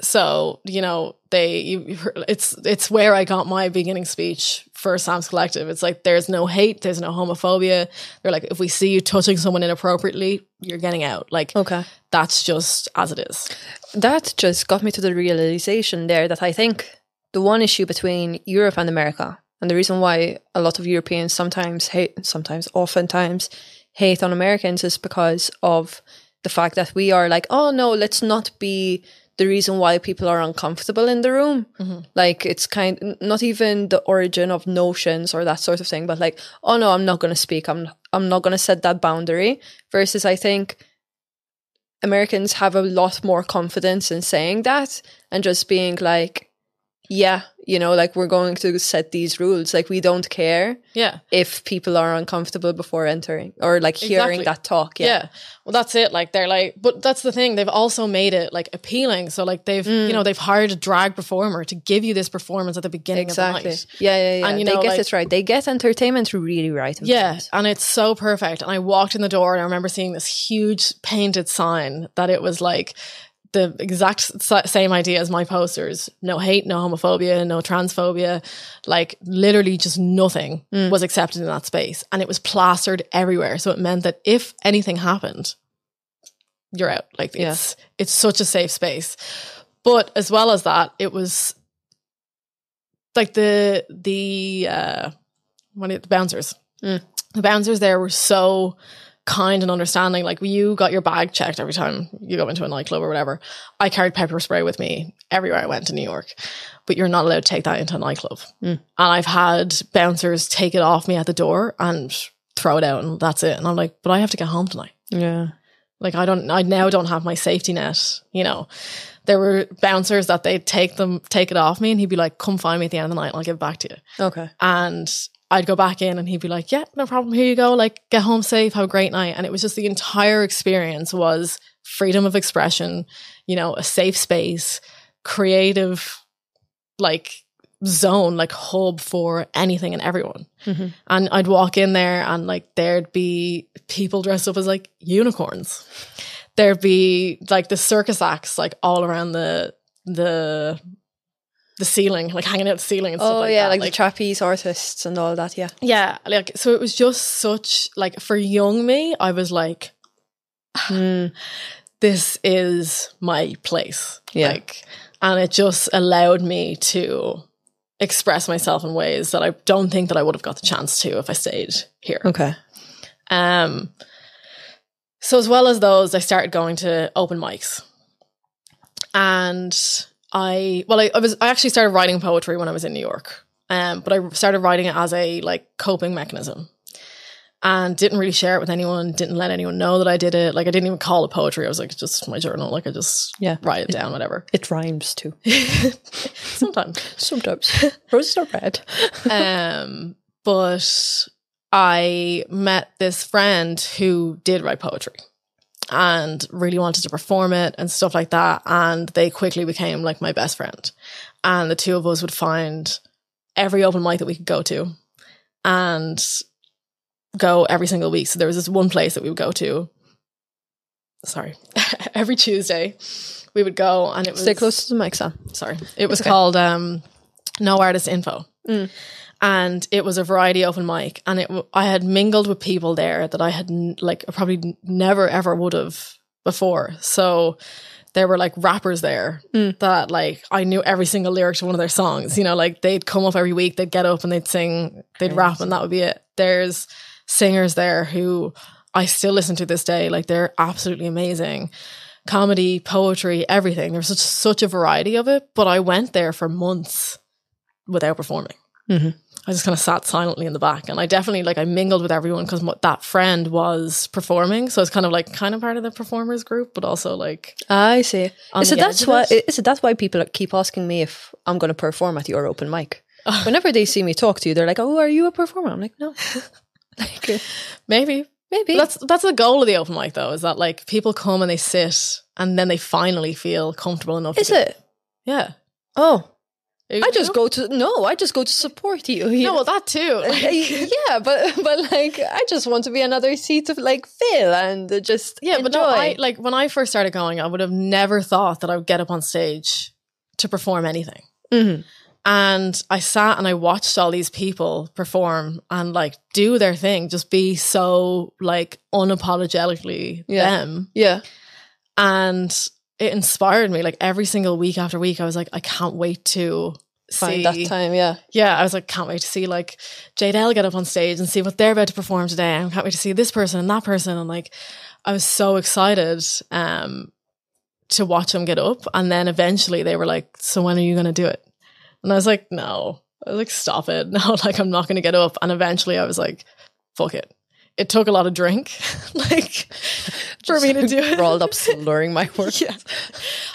So you know they you, it's it's where I got my beginning speech for Sam's Collective. It's like there's no hate, there's no homophobia. They're like if we see you touching someone inappropriately, you're getting out. Like Okay. that's just as it is. That just got me to the realization there that I think the one issue between Europe and America, and the reason why a lot of Europeans sometimes hate, sometimes, oftentimes hate on Americans is because of the fact that we are like, oh no, let's not be the reason why people are uncomfortable in the room. Mm-hmm. Like it's kind not even the origin of notions or that sort of thing, but like, oh no, I'm not going to speak. I'm I'm not going to set that boundary. Versus, I think Americans have a lot more confidence in saying that and just being like, yeah, you know, like we're going to set these rules. Like we don't care Yeah. if people are uncomfortable before entering or like hearing Exactly. that talk. Yeah. Yeah. Well, that's it. Like they're like, but that's the thing. They've also made it like appealing. So like they've, Mm. you know, they've hired a drag performer to give you this performance at the beginning of the Exactly. night. Yeah, yeah, yeah. And, you they get like- it right. They get entertainment really right. Yeah, and it's so perfect. And I walked in the door and I remember seeing this huge painted sign that it was like the exact same idea as my posters. No hate, no homophobia, no transphobia. Like literally just nothing Mm. was accepted in that space. And it was plastered everywhere. So it meant that if anything happened, you're out. Like Yeah. it's it's such a safe space. But as well as that, it was like the the uh what are the bouncers. Mm. The bouncers there were so kind and understanding. Like you got your bag checked every time you go into a nightclub or whatever. I carried pepper spray with me everywhere I went in New York, but you're not allowed to take that into a nightclub. Mm. And I've had bouncers take it off me at the door and throw it out, and that's it. And I'm like, but I have to get home tonight. Yeah. Like I don't, I now don't have my safety net. You know, there were bouncers that they'd take them, take it off me, and he'd be like, "Come find me at the end of the night, and I'll give it back to you." Okay. And I'd go back in, and he'd be like, "Yeah, no problem. Here you go. Like, get home safe. Have a great night." And it was just the entire experience was freedom of expression. You know, a safe space, creative, like zone, like hub for anything and everyone. Mhm. And I'd walk in there and like there'd be people dressed up as like unicorns. There'd be like the circus acts like all around the the the ceiling, like hanging out the ceiling and stuff Oh like yeah, that. like, the trapeze artists and all that. Yeah. yeah, like so it was just such like for young me, I was like, Mm. this is my place. Yeah. Like and it just allowed me to express myself in ways that I don't think that I would have got the chance to if I stayed here. Okay. Um, so as well as those, I started going to open mics, and I well, I, I was I actually started writing poetry when I was in New York, um, but I started writing it as a like coping mechanism, and didn't really share it with anyone. Didn't let anyone know that I did it. Like I didn't even call it poetry. I was like, just my journal. Like I just Yeah. write it down, whatever. It rhymes too. Sometimes. Sometimes roses are red. um but I met this friend who did write poetry and really wanted to perform it and stuff like that. And they quickly became like my best friend. And the two of us would find every open mic that we could go to and go every single week. So there was this one place that we would go to. Sorry, every Tuesday we would go and it was Stay close to the mic, Sam. sorry. It was called um, No Artist Info. And it was a variety open mic. And it, I had mingled with people there that I had like probably never ever would have before. So there were like rappers there hmm. that like I knew every single lyric to one of their songs. You know, like they'd come up every week, they'd get up and they'd sing, they'd rap, and that would be it. There's singers there who I still listen to this day. Like they're absolutely amazing comedy, poetry, everything. There's such such a variety of it. But I went there for months without performing. Mm-hmm. I just kind of sat silently in the back, and I definitely like I mingled with everyone because that friend was performing, so it's kind of like kind of part of the performers group, but also like I see. It that's why? it that's why people keep asking me if I'm going to perform at your open mic? Whenever they see me talk to you, they're like, "Oh, are you a performer?" I'm like, "No." like, maybe maybe. that's that's the goal of the open mic though, is that like people come and they sit, and then they finally feel comfortable enough. Is it? Yeah. Oh, I just go to no. I just go to support you. you No, well, that too. yeah, but but like I just want to be another seat of like fill and just Yeah, enjoy. but no, I like when I first started going, I would have never thought that I would get up on stage to perform anything. Mhm. And I sat and I watched all these people perform and like do their thing, just be so like unapologetically Yeah. them. yeah, And it inspired me. Like every single week after week, I was like, I can't wait to find see that time. Yeah, yeah, I was like, can't wait to see like Jadelle get up on stage and see what they're about to perform today. I can't wait to see this person and that person. And like, I was so excited um, to watch them get up. And then eventually they were like, so when are you going to do it? And I was like, no. I was like, stop it. No, like, I'm not going to get up. And eventually I was like, fuck it. It took a lot of drink, like, for me to do it. rolled up, slurring my words. Yeah.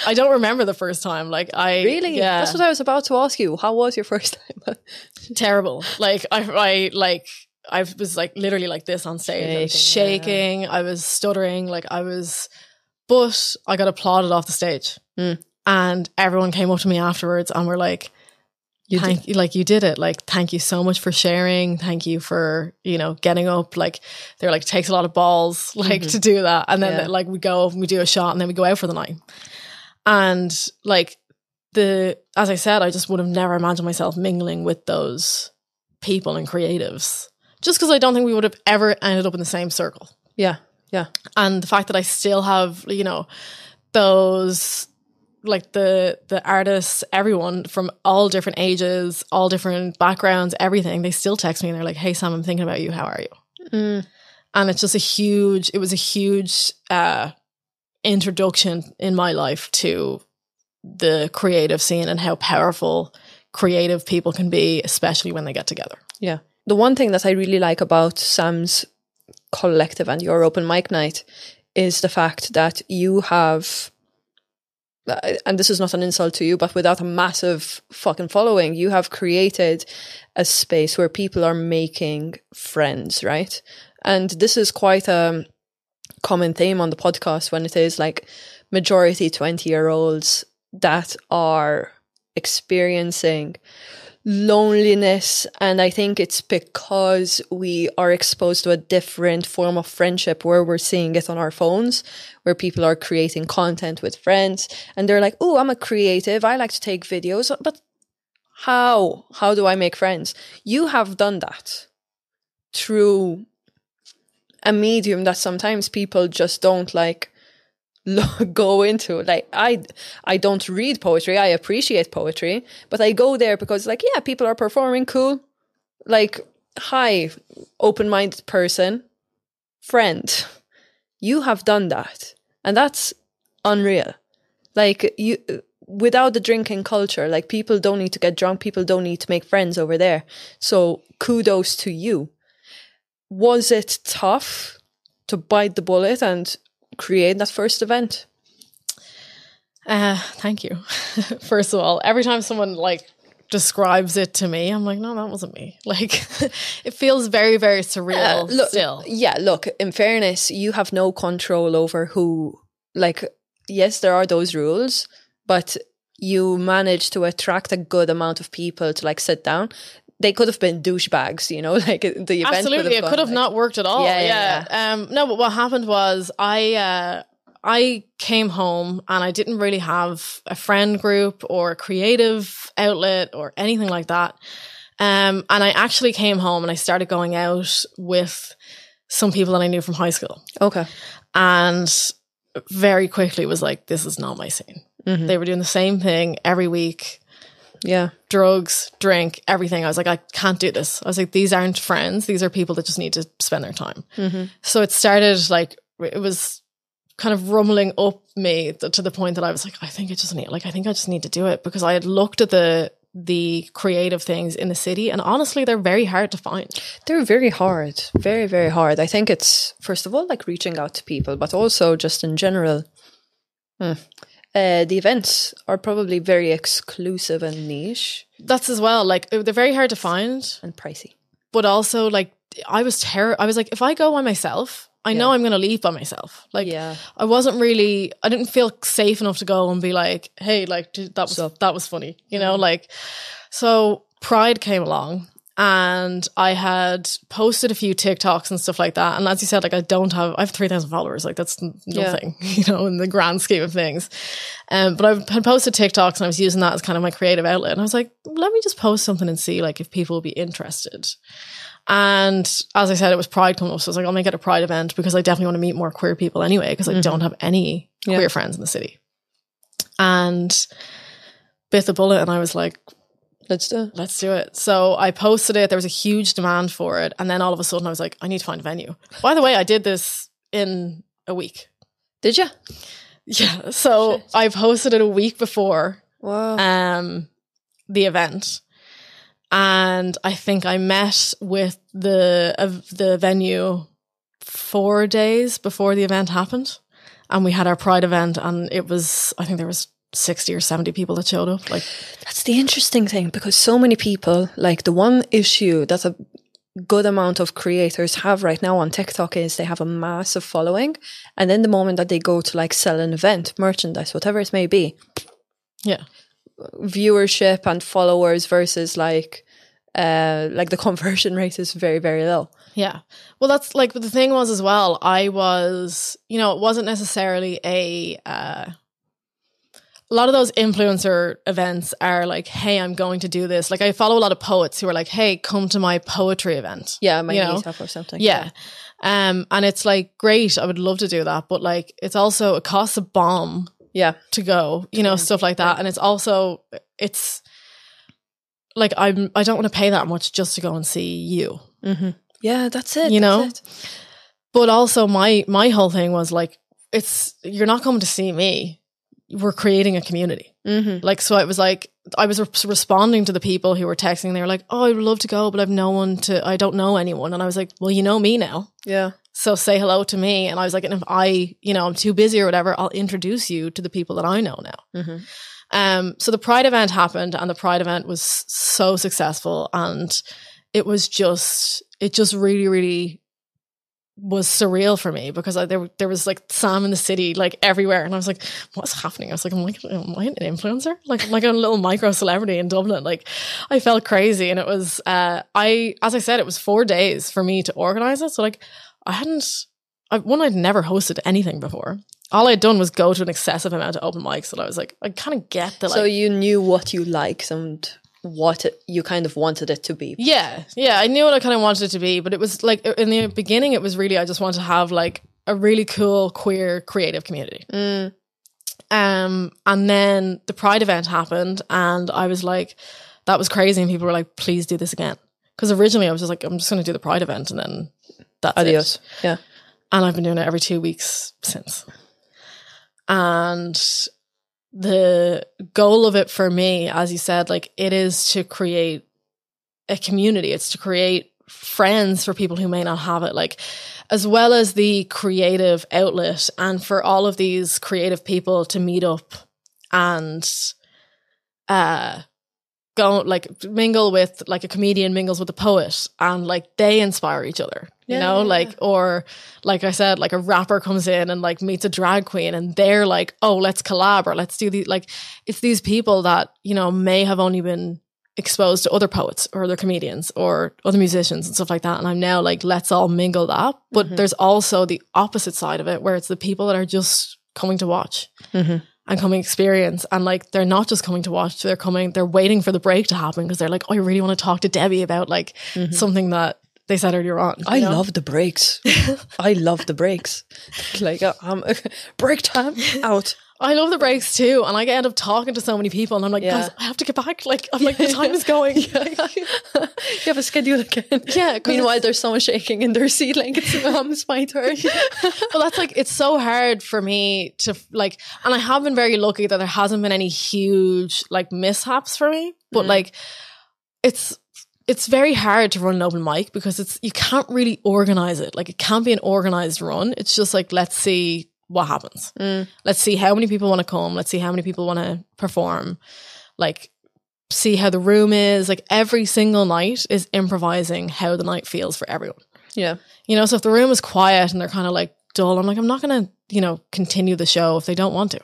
I don't remember the first time. Like, I Really? yeah, That's what I was about to ask you. How was your first time? terrible. Like I, I like I was like literally like this on stage. I was Shaking, shaking. I was stuttering. Like I was, but I got applauded off the stage, Mm. and everyone came up to me afterwards and were like, You thank you, like you did it. Like thank you so much for sharing. Thank you for you know getting up. Like they're like takes a lot of balls like mm-hmm. to do that, and then Yeah. like we go and we do a shot, and then we go out for the night, and like the as I said, I just would have never imagined myself mingling with those people and creatives, just because I don't think we would have ever ended up in the same circle yeah, yeah, and the fact that I still have, you know, those like the the artists, everyone from all different ages, all different backgrounds, everything, they still text me and they're like, "Hey Sam, I'm thinking about you. How are you?" Mm. And it's just a huge. It was a huge uh, introduction in my life to the creative scene and how powerful creative people can be, especially when they get together. yeah. The one thing that I really like about Sam's collective and your open mic night is the fact that you have and this is not an insult to you, but without a massive fucking following, you have created a space where people are making friends, right? And this is quite a common theme on the podcast when it is like majority 20 year olds that are experiencing loneliness and i think it's because we are exposed to a different form of friendship where we're seeing it on our phones where people are creating content with friends and they're like oh i'm a creative. I like to take videos. But how? How do i make friends? You have done that through a medium that sometimes people just don't like go into like i i don't read poetry i appreciate poetry but i go there because like yeah people are performing cool. Like hi open-minded person friend you have done that and that's unreal. Like you without the drinking culture like people don't need to get drunk people don't need to make friends over there. So kudos to you. Was it tough to bite the bullet and create that first event Uh, thank you. First of all, every time someone like describes it to me, I'm like, no, that wasn't me. Like, it feels very, very surreal Uh, look, still. Yeah, look, in fairness, you have no control over who, like, yes, there are those rules, but you manage to attract a good amount of people to, like, sit down. They could have been douchebags, you know, like the event Absolutely, it could have like- not worked at all. Yeah, Yeah, yeah, Um, no, but what happened was I uh, I came home and I didn't really have a friend group or a creative outlet or anything like that. Um, and I actually came home and I started going out with some people that I knew from high school, Okay. and very quickly was like, "This is not my scene." Mhm. They were doing the same thing every week Yeah. drugs, drink, everything. I was like, I can't do this. I was like, these aren't friends. These are people that just need to spend their time. Mm-hmm. So it started like, it was kind of rumbling up me th- to the point that I was like, I think I just need, like, I think I just need to do it because I had looked at the, the creative things in the city and honestly, they're very hard to find. They're very hard, very, very hard. I think it's, first of all, like reaching out to people, but also just in general. hmm. Uh, the events are probably very exclusive and niche That's as well. Like, they're very hard to find, and pricey. but also like, I was terror. I was like, if I go by myself, I know I'm going to leave by myself. Like, yeah. I wasn't really I didn't feel safe enough to go and be like, hey, like that was that was funny. You know, like so Pride came along and I had posted a few TikToks and stuff like that. And as you said, like I don't have I have three thousand followers. Like that's n- Yeah. nothing, you know, in the grand scheme of things. Um, but I had posted TikToks and I was using that as kind of my creative outlet. And I was like, let me just post something and see like if people will be interested. And as I said, it was Pride coming up. So I was like, I'll make it a Pride event because I definitely want to meet more queer people anyway, because I don't have any Yeah. queer friends in the city. And bit the bullet and I was like, Let's do it. let's do it. So I posted it. There was a huge demand for it. And then all of a sudden I was like, I need to find a venue. By the way, I did this in a week. Did you? Yeah. So Shit. I posted it a week before Wow. um, the event, and I think I met with the uh, the venue four days before the event happened, and we had our Pride event, and it was I think there was sixty or seventy people that showed up. Like, That's the interesting thing because so many people, like the one issue that a good amount of creators have right now on TikTok is they have a massive following. And then the moment that they go to like sell an event, merchandise, whatever it may be, yeah, viewership and followers versus like, uh, like the conversion rate is very, very low. Yeah. Well, that's like but the thing was as well. I was, you know, it wasn't necessarily a. Uh, a lot of those influencer events are like, "Hey, I'm going to do this." Like, I follow a lot of poets who are like, "Hey, come to my poetry event." Yeah, my You know? meetup or something. Yeah. Um, and it's like great. I would love to do that, but like, it's also it costs a bomb Yeah. to go, you know, stuff like that. And it's also it's like I'm I don't want to pay that much just to go and see you. hmm Yeah, that's it. You that's know? it. But also my my whole thing was like it's you're not coming to see me. We're creating a community. Mhm. Like so I was like I was re- responding to the people who were texting they were like, "Oh, I would love to go, but I've no one to I don't know anyone." And I was like, "Well, you know me now." Yeah. So say hello to me. And I was like, and if I, you know, I'm too busy or whatever, I'll introduce you to the people that I know now. Mhm. Um, so the Pride event happened and the Pride event was so successful and it was just, it just really, really was surreal for me because I, there, there was like Sam in the city, like everywhere. And I was like, what's happening? I was like, am I, am I an influencer? Like, like a little micro celebrity in Dublin. Like I felt crazy. And it was, uh, I, as I said, it was four days for me to organize it. So like I hadn't, I, one, I'd never hosted anything before. All I'd done was go to an excessive amount of open mics and I was like, I kind of get the like, so you knew what you liked and what it, you kind of wanted it to be. yeah, yeah, I knew what I kind of wanted it to be, but it was like in the beginning, it was really I just wanted to have like a really cool queer creative community. Mm. Um, and then the Pride event happened, and I was like, that was crazy, and people were like, please do this again. Because originally I was just like, I'm just going to do the Pride event, and then that's it. Adios. Yeah. and I've been doing it every two weeks since. And the goal of it for me, as you said, like it is to create a community. It's to create friends for people who may not have it, like as well as the creative outlet and for all of these creative people to meet up and uh go like mingle with like a comedian mingles with a poet and like they inspire each other you Yeah, know? yeah, like yeah. or like i said like a rapper comes in and like meets a drag queen and they're like oh let's collab or let's do these like it's these people that you know may have only been exposed to other poets or other comedians or other musicians and stuff like that. And i'm now like let's all mingle that. But mm-hmm. there's also the opposite side of it where it's the people that are just coming to watch mm-hmm. And coming experience and like they're not just coming to watch they're coming they're waiting for the break to happen because they're like oh i really want to talk to debbie about like something that they said earlier on I know? love the breaks. I love the breaks. Like uh, um, break time out. I love the breaks too and i end up talking to so many people and i'm like Yeah. guys i have to get back like i'm like the time is going You have a schedule again. Yeah. Meanwhile, there's someone shaking in their seat like it's, um, it's my turn. well that's like it's so hard for me to like and i have been very lucky that there hasn't been any huge like mishaps for me but like it's it's very hard to run an open mic because it's you can't really organize it like it can't be an organized run it's just like let's see what happens let's see how many people want to come let's see how many people want to perform like see how the room is like every single night is improvising how the night feels for everyone yeah. you know, so if the room is quiet and they're kind of like dull, I'm like, I'm not going to, you know, continue the show if they don't want to,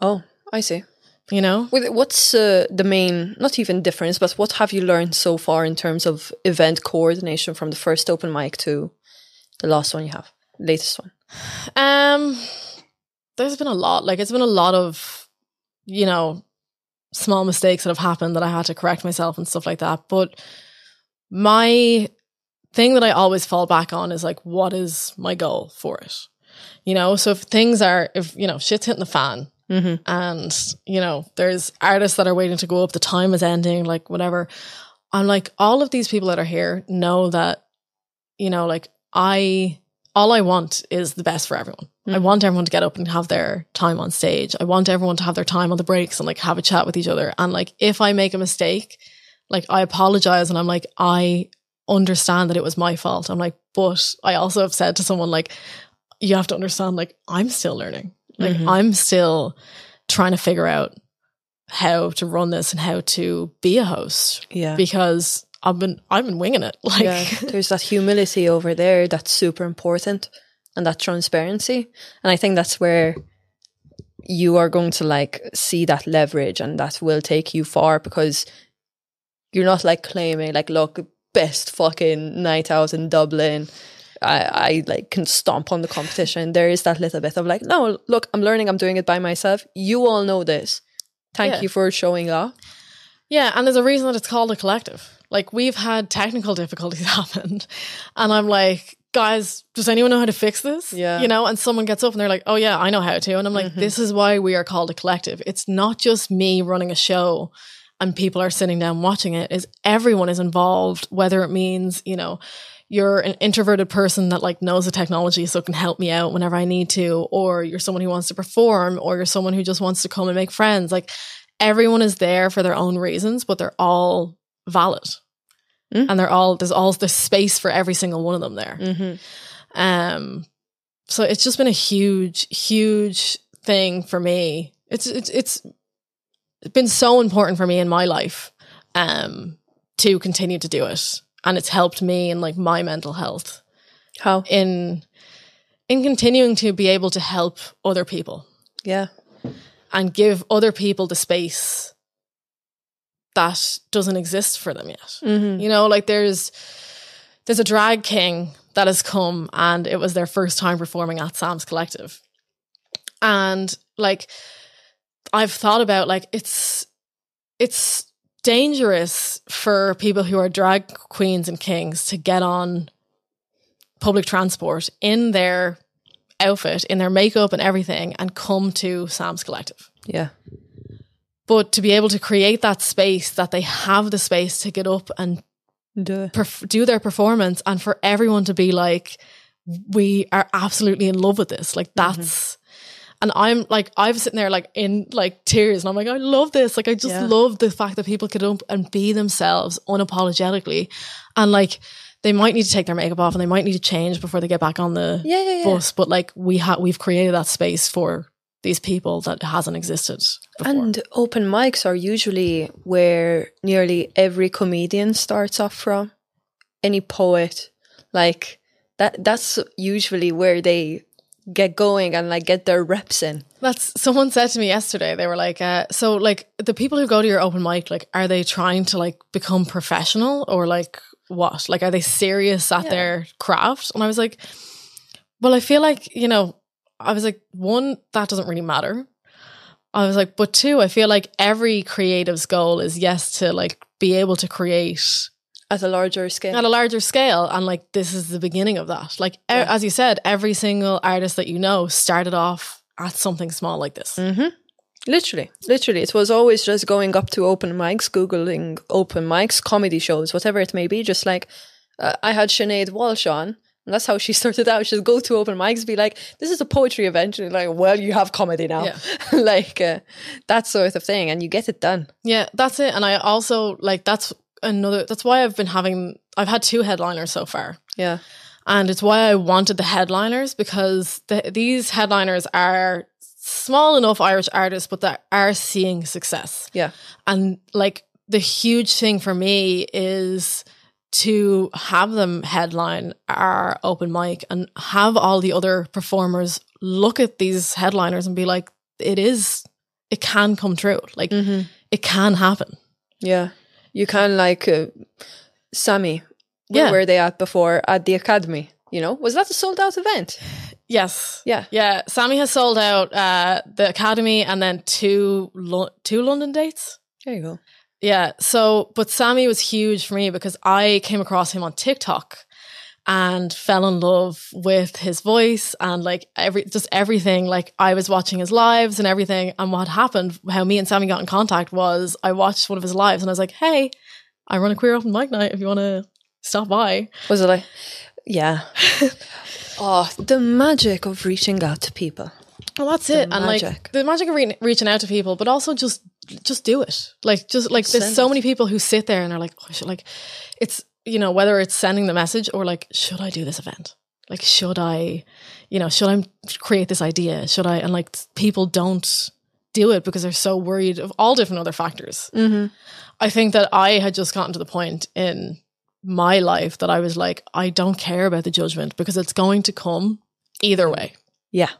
Oh, I see. you know? With- What's uh, the main, not even difference, but what have you learned so far in terms of event coordination from the first open mic to the last one you have, latest one? Um, there's been a lot. Like, it's been a lot of, you know, small mistakes that have happened that I had to correct myself and stuff like that. But my thing that I always fall back on is like, what is my goal for it? You know, so if things are, if, you know, shit's hitting the fan, and you know there's artists that are waiting to go up the time is ending like whatever i'm like all of these people that are here know that you know like i all i want is the best for everyone. I hmm. want everyone to get up and have their time on stage. I want everyone to have their time on the breaks and like have a chat with each other. And like if i make a mistake like i apologize and i'm like i understand that it was my fault. I'm like but i also have said to someone like you have to understand like i'm still learning. Like mm-hmm. i'm still trying to figure out how to run this and how to be a host. Yeah. because i've been i've been winging it like yeah, there's that humility over there that's super important and that transparency. And I think that's where you are going to like see that leverage and that will take you far because you're not like claiming like look best fucking night out in Dublin. I, I like can stomp on the competition. There is that little bit of like, no, look, I'm learning, I'm doing it by myself. You all know this. Thank Yeah. you for showing up. Yeah, and there's a reason that it's called a collective. Like we've had technical difficulties happen, and I'm like, guys, does anyone know how to fix this? Yeah. you know. And someone gets up and they're like, oh yeah, I know how to. And I'm like, mm-hmm. this is why we are called a collective. It's not just me running a show and people are sitting down watching it. Is everyone is involved, whether it means you know. You're an introverted person that like knows the technology so can help me out whenever I need to, or you're someone who wants to perform, or you're someone who just wants to come and make friends. Like everyone is there for their own reasons, but they're all valid. And they're all there's all there's space for every single one of them there. Mm-hmm. Um so it's just been a huge, huge thing for me. It's it's it's been so important for me in my life um to continue to do it. And it's helped me in like my mental health How? in in continuing to be able to help other people Yeah. and give other people the space that doesn't exist for them yet. Mm-hmm. You know, like there's there's a drag king that has come and it was their first time performing at Sam's Collective. And like I've thought about like it's it's dangerous for people who are drag queens and kings to get on public transport in their outfit, in their makeup and everything and come to Sam's Collective Yeah. But to be able to create that space that they have the space to get up and Do perf- do their performance and for everyone to be like we are absolutely in love with this. Like mm-hmm. that's and i'm like i'm sitting there like in like tears and i'm like i love this. Like i just Yeah. love the fact that people get up and be themselves unapologetically. And like they might need to take their makeup off and they might need to change before they get back on the Yeah, yeah, yeah. bus but like we have we've created that space for these people that hasn't existed before. And open mics are usually where nearly every comedian starts off from. Any poet, like that. That's usually where they get going and like get their reps in. That's someone said to me yesterday. They were like, uh, "So, like, the people who go to your open mic, like, are they trying to like become professional or like what? Like, are they serious at Yeah. their craft?" And I was like, "Well, I feel like you know." I was like, one, that doesn't really matter. I was like, but two, I feel like every creative's goal is yes to like be able to create At a larger scale. at a larger scale and like this is the beginning of that like Yeah. as you said every single artist that you know started off at something small like this Mm-hmm. Literally, literally. It was always just going up to open mics, Googling open mics, comedy shows, whatever it may be. Just like uh, I had Sinead Walsh on, and that's how she started out. She'd go to open mics, be like, this is a poetry event. And like, well, you have comedy now. Yeah. like uh, that sort of thing. And you get it done. yeah that's it and i also like that's another that's why i've been having i've had two headliners so far Yeah. and it's why i wanted the headliners because the, these headliners are small enough irish artists but that are seeing success Yeah. And like the huge thing for me is to have them headline our open mic and have all the other performers look at these headliners and be like, it is, it can come true. Like Mm-hmm. it can happen. Yeah. You can like uh, Sammy. Where Yeah. were they at before? At the academy. You know, was that a sold out event? Yes. Yeah. Yeah. Sammy has sold out uh, the Academy and then two, Lo- two London dates. There you go. Yeah. So, but Sammy was huge for me because I came across him on TikTok and fell in love with his voice and like every just everything. Like I was watching his lives and everything. And what happened, how me and Sammy got in contact was I watched one of his lives and I was like, hey, I run a queer open mic night if you want to stop by. Was it like, yeah. oh, the magic of reaching out to people. Well, that's it. And like the magic of re- reaching out to people, but also just just do it. Like just like there's Send so it. many people who sit there and are like, oh, like it's you know whether it's sending the message or like should I do this event? Like should I, you know, should I create this idea? Should I? And like people don't do it because they're so worried of all different other factors. Mm-hmm. I think that I had just gotten to the point in my life that I was like, I don't care about the judgment because it's going to come either way. Yeah.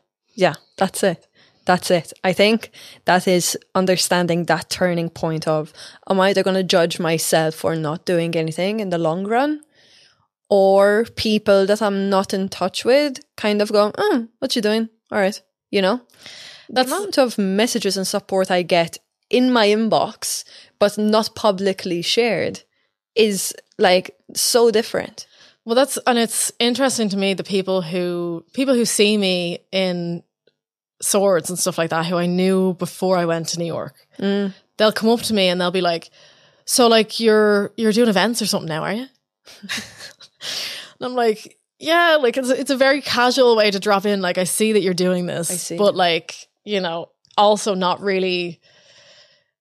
Yeah. That's it. That's it. I think that is understanding that turning point of am I either going to judge myself for not doing anything in the long run or people that I'm not in touch with kind of go, oh, what you doing? All right. You know, That's the amount of messages and support I get in my inbox, but not publicly shared is like so different. Well, that's and it's interesting to me the people who people who see me in Swords and stuff like that who I knew before I went to New York. Mm. They'll come up to me and they'll be like, "So, like, you're you're doing events or something now, are you?" and I'm like, "Yeah, like it's a, it's a very casual way to drop in. Like, I see that you're doing this, I see. but like, you know, also not really."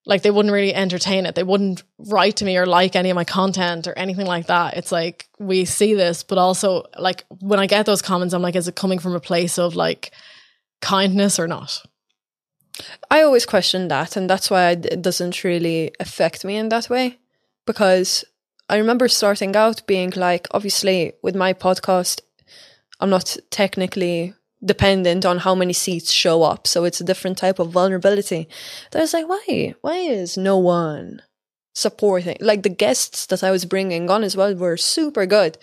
Like they wouldn't really entertain it. They wouldn't write to me or like any of my content or anything like that. It's like we see this, but also like when I get those comments, I'm like, is it coming from a place of like kindness or not? I always question that, and that's why it doesn't really affect me in that way. Because I remember starting out being like, obviously, with my podcast, I'm not technically dependent on how many seats show up, so it's a different type of vulnerability. That I was like, why? Why is no one supporting? Like the guests that I was bringing on as well were super good.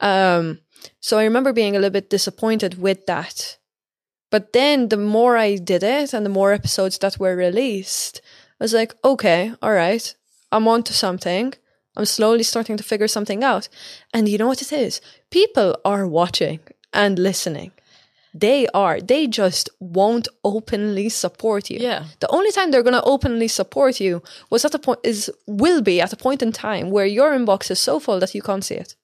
Um, so I remember being a little bit disappointed with that. But then the more I did it and the more episodes that were released, I was like, okay, all right, I'm onto something. I'm slowly starting to figure something out. And you know what it is? People are watching and listening. They are. They just won't openly support you. Yeah. The only time they're going to openly support you was at a point is will be at a point in time where your inbox is so full that you can't see it.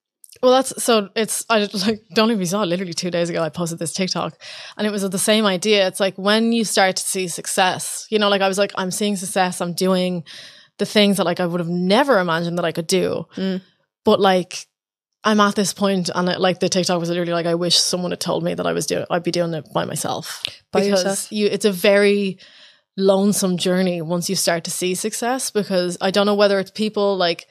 Well, that's so it's I like don't if saw it literally two days ago. I posted this TikTok, and it was the same idea. It's like when you start to see success, you know, like I was like, I'm seeing success. I'm doing the things that like I would have never imagined that I could do. Mm. But like I'm at this point, and it, like the TikTok was literally like, I wish someone had told me that I was doing, I'd be doing it by myself By because yourself? you, it's a very lonesome journey once you start to see success. Because I don't know whether it's people like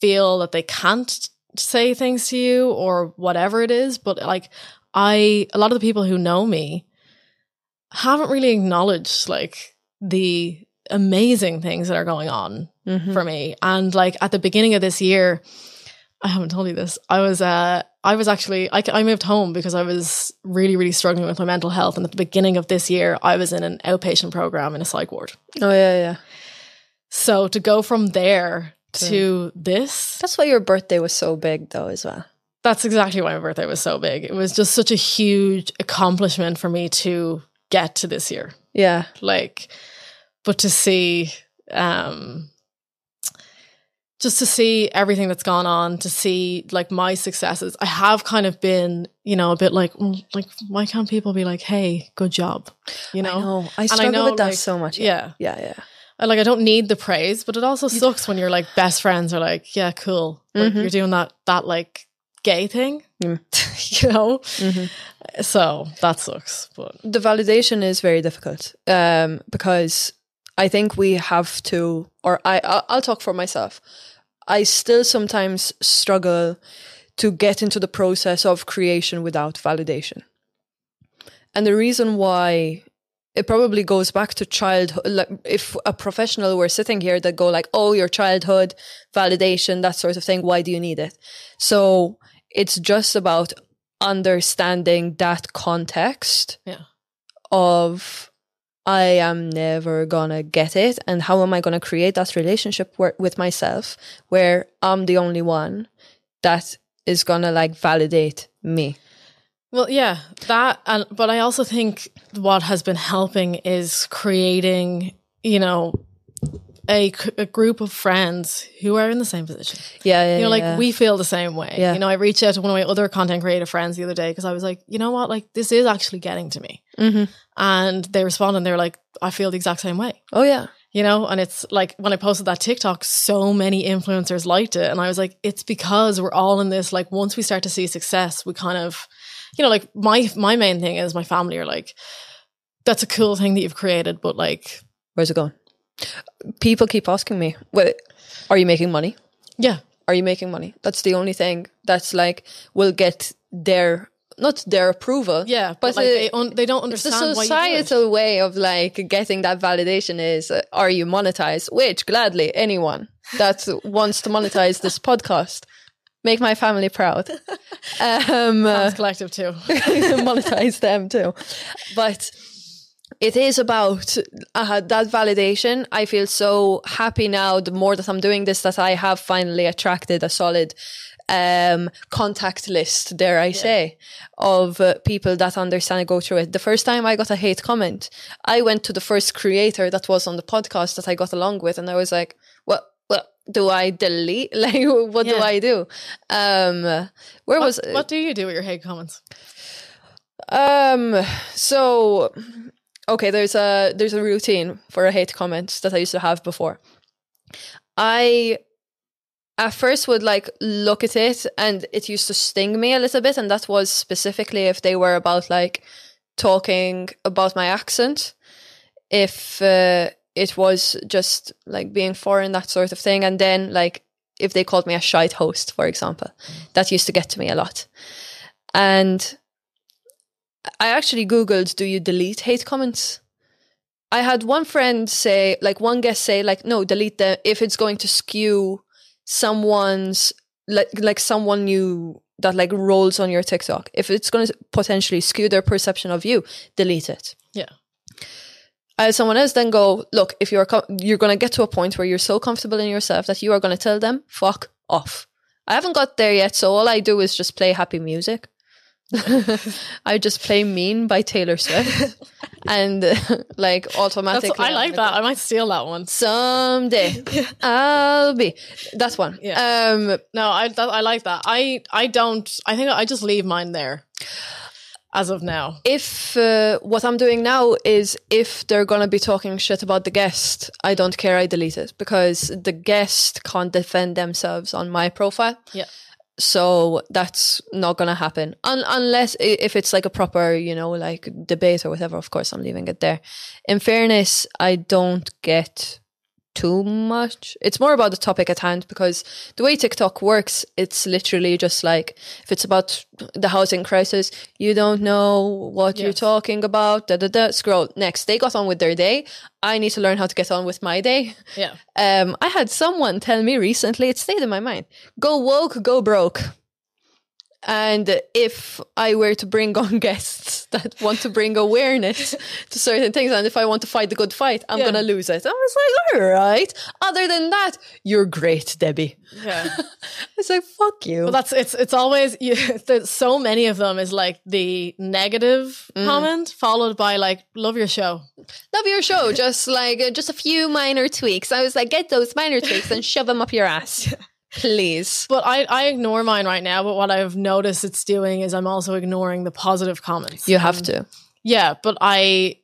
feel that they can't say things to you or whatever it is, but like I, a lot of the people who know me haven't really acknowledged like the amazing things that are going on Mhm. for me. And like at the beginning of this year, I haven't told you this. I was uh I was actually I, I moved home because I was really really struggling with my mental health. And at the beginning of this year, I was in an outpatient program in a psych ward. Oh yeah, yeah. So to go from there to this, That's why your birthday was so big, though, as well. that's exactly why my birthday was so big. It was just such a huge accomplishment for me to get to this year. Yeah, like but to see um just to see everything that's gone on to see like my successes i have kind of been you know a bit like mm, like why can't people be like hey good job you know, I know. I I struggle know, with that like, so much. yeah yeah, yeah. I, like i don't need the praise but it also sucks when your like best friends are like yeah cool Mhm. you're doing that that like gay thing Mm. you know Mhm. so that sucks but the validation is very difficult um, because I think we have to, or I, I'll I'll talk for myself. I still sometimes struggle to get into the process of creation without validation. And the reason why it probably goes back to childhood. Like if a professional were sitting here that go like, "Oh, your childhood validation, that sort of thing. Why do you need it?" So it's just about understanding that context Yeah. of I am never gonna get it, and how am I gonna create that relationship where, with myself where I'm the only one that is gonna like validate me. Well, yeah, that, and but I also think what has been helping is creating, you know, a, a group of friends who are in the same position. Yeah, yeah You know, like yeah. we feel the same way. Yeah. You know, I reached out to one of my other content creator friends the other day because I was like, you know what, like this is actually getting to me, Mhm. and they responded. and they're like, I feel the exact same way. Oh yeah, You know, and it's like when I posted that TikTok, so many influencers liked it. And I was like, it's because we're all in this, like, once we start to see success, we kind of, you know, like my my main thing is my family are like, that's a cool thing that you've created, but like, where's it going? People keep asking me, "Well, are you making money? yeah, Are you making money?" That's the only thing that's like will get their not their approval. yeah, but, But like the- they un- they don't understand why you do it. societal way of like getting that validation is uh, are you monetized which gladly anyone that wants to monetize this podcast make my family proud. Um uh, collective too. monetize them too. But it is about uh, that validation. I feel so happy now the more that i'm doing this that i have finally attracted a solid um contact list dare i say of uh, people that understand and go through it. The first time i got a hate comment i went to the first creator that was on the podcast that i got along with and i was like do I delete? Like, what do I do? Um, where What, was what do you do with your hate comments? um so okay, there's a there's a routine for a hate comment that I used to have before. I at first would like look at it and it used to sting me a little bit and that was specifically if they were about like talking about my accent if uh, it was just like being foreign that sort of thing and then like if they called me a shite host for example that used to get to me a lot and I actually Googled, do you delete hate comments? I had one friend say, like one guest say, like, no, delete them if it's going to skew someone's, like, like someone you that like rolls on your TikTok. If it's going to potentially skew their perception of you, delete it. I had someone else then go, look, if you're com- you're going to get to a point where you're so comfortable in yourself that you are going to tell them, fuck off. I haven't got there yet, so all I do is just play happy music. I just play Mean by Taylor Swift, and uh, like That's, automatically. I I'm like that. I might steal that one. Someday I'll be that one. Yeah. Um, No, I that, I like that. I I don't. I think I just leave mine there. As of now, if uh, what I'm doing now is if they're gonna be talking shit about the guest, I don't care. I delete it because the guest can't defend themselves on my profile. Yeah. So that's not going to happen Un- unless if it's like a proper, you know, like debate or whatever. Of course, I'm leaving it there. In fairness, I don't get too much. It's more about the topic at hand because the way TikTok works, it's literally just like if it's about the housing crisis, you don't know what you're talking about. Da da da. Scroll next. They got on with their day. I need to learn how to get on with my day. Yeah. Um, I had someone tell me recently, it stayed in my mind go woke, go broke. And if I were to bring on guests that want to bring awareness to certain things, and if I want to fight the good fight, I'm Yeah. going to lose it. I was like, all right. Other than that, you're great, Debbie. Yeah. I was like, fuck you. Well, that's it's it's always you, there's so many of them is like the negative Mm. comment followed by like love your show. Love your show. Just like, uh, just a few minor tweaks. I was like, get those minor tweaks and shove them up your ass. Please. But I I ignore mine right now. But what I've noticed it's doing is I'm also ignoring the positive comments. You have to. Yeah, but I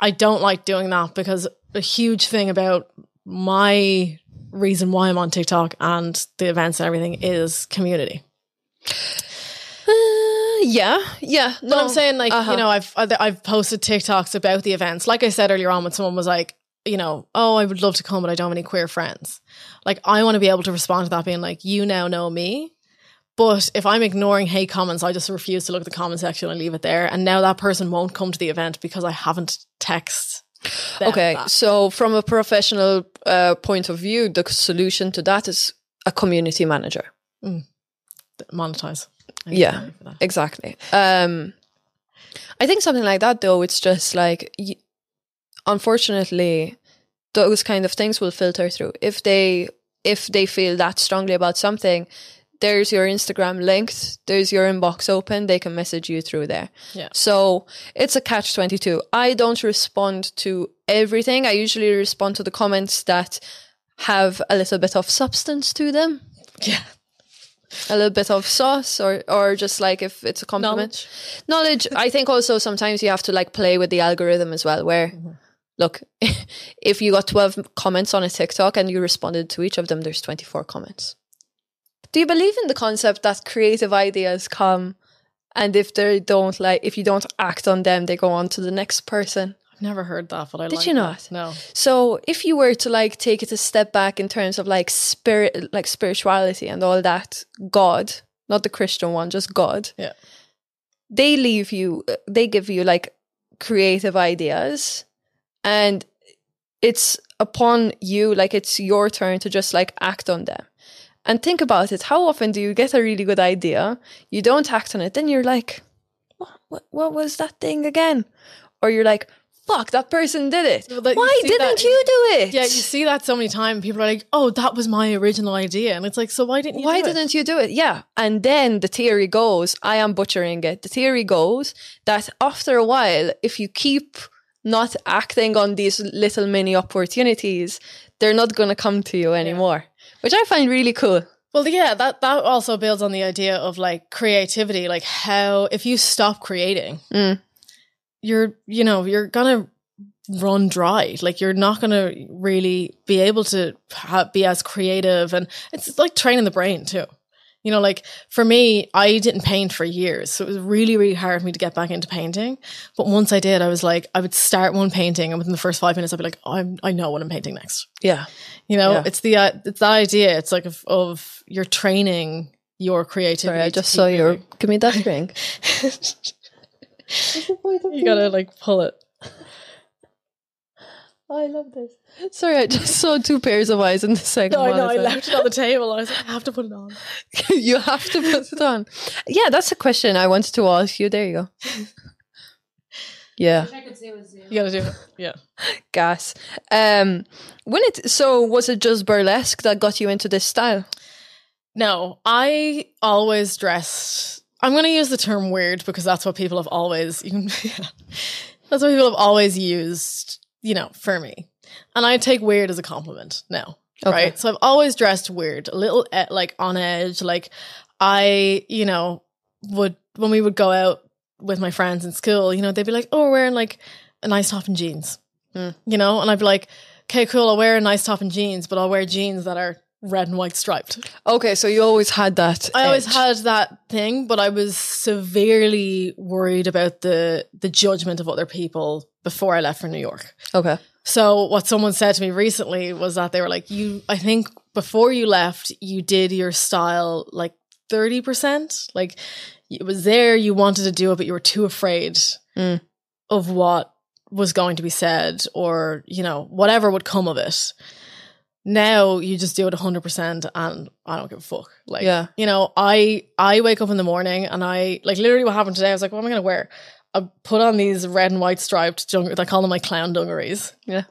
I don't like doing that because a huge thing about my reason why I'm on TikTok and the events and everything is community. Uh, yeah. Yeah. But No, I'm saying like uh-huh. you know I've I've posted TikToks about the events. Like I said earlier on, when someone was like, you know, oh, I would love to come, but I don't have any queer friends. Like I want to be able to respond to that, being like, you now know me. But if I'm ignoring hate comments, I just refuse to look at the comment section and leave it there. And now that person won't come to the event because I haven't text. them Okay, that. so from a professional uh, point of view, the solution to that is a community manager. monetize. Yeah. can pay for that. Exactly. Um, I think something like that, though, it's just like, y- unfortunately, those kind of things will filter through. If they if they feel that strongly about something, there's your Instagram linked, there's your inbox open, they can message you through there. Yeah. So it's a catch 22. I don't respond to everything. I usually respond to the comments that have a little bit of substance to them, Yeah. a little bit of sauce, or, or just like if it's a compliment. Knowledge. I think also sometimes you have to like play with the algorithm as well, where. Mm-hmm. Look, if you got 12 comments on a TikTok and you responded to each of them, there's 24 comments. Do you believe in the concept that creative ideas come and if they don't like if you don't act on them, they go on to the next person? I've never heard that, but I Did like you that. not? No. So if you were to like take it a step back in terms of like spirit like spirituality and all that, God, not the Christian one, just God. Yeah. They leave you they give you like creative ideas and it's upon you like it's your turn to just like act on them. And think about it. How often do you get a really good idea? You don't act on it, then you're like, what, what, what was that thing again? Or you're like, fuck, that person did it. Well, that- you Why didn't that- you do it? Yeah, you see that so many times. People are like, "Oh, that was my original idea," and it's like, "So why didn't you? Why didn't you do it? Yeah. And then the theory goes, I am butchering it. The theory goes that after a while, if you keep not acting on these little mini opportunities, they're not going to come to you anymore, which I find really cool. Well, yeah, that that also builds on the idea of like creativity, like how if you stop creating, Mm. you're you know you're gonna run dry. Like you're not gonna really be able to ha- be as creative, and it's like training the brain too. You know, like for me, I didn't paint for years, so it was really, really hard for me to get back into painting. But once I did, I was like, I would start one painting, and within the first five minutes, I'd be like, oh, I'm, I know what I'm painting next. Yeah. You know, Yeah. it's the uh, it's that idea. It's like of, of you're training your creativity. Sorry, I just saw your. Give me that ring. You gotta like pull it. I love this. Sorry, I just saw two pairs of eyes in the second No, I one. know. I left it on the table. I was like, I have to put it on. you have to put it on. Yeah, that's a question I wanted to ask you. There you go. Yeah, You gotta do it. Yeah. gas. Um, when it so was it just burlesque that got you into this style? No, I always dressed. I'm going to use the term weird because that's what people have always. You can, that's what people have always used. You know, for me, and I take weird as a compliment now. Okay. Right. So I've always dressed weird, a little eh, like on edge. Like I, you know, would when we would go out with my friends in school, you know, they'd be like, "Oh, we're wearing like a nice top and jeans," Hmm. you know, and I'd be like, "Okay, cool. I'll wear a nice top and jeans, but I'll wear jeans that are red and white striped. Okay, so you always had that. I always had that thing, but I was severely worried about the the judgment of other people before I left for New York. Okay. So what someone said to me recently was that they were like, "You, I think before you left, you did your style like thirty percent. Like it was there, you wanted to do it, but you were too afraid Mm. of what was going to be said, or you know whatever would come of it." Now you just do it hundred percent, and I don't give a fuck. Like, Yeah. you know, I I wake up in the morning and I like literally what happened today. I was like, what am I gonna wear? I put on these red and white striped dung- I call them my clown dungarees. Yeah.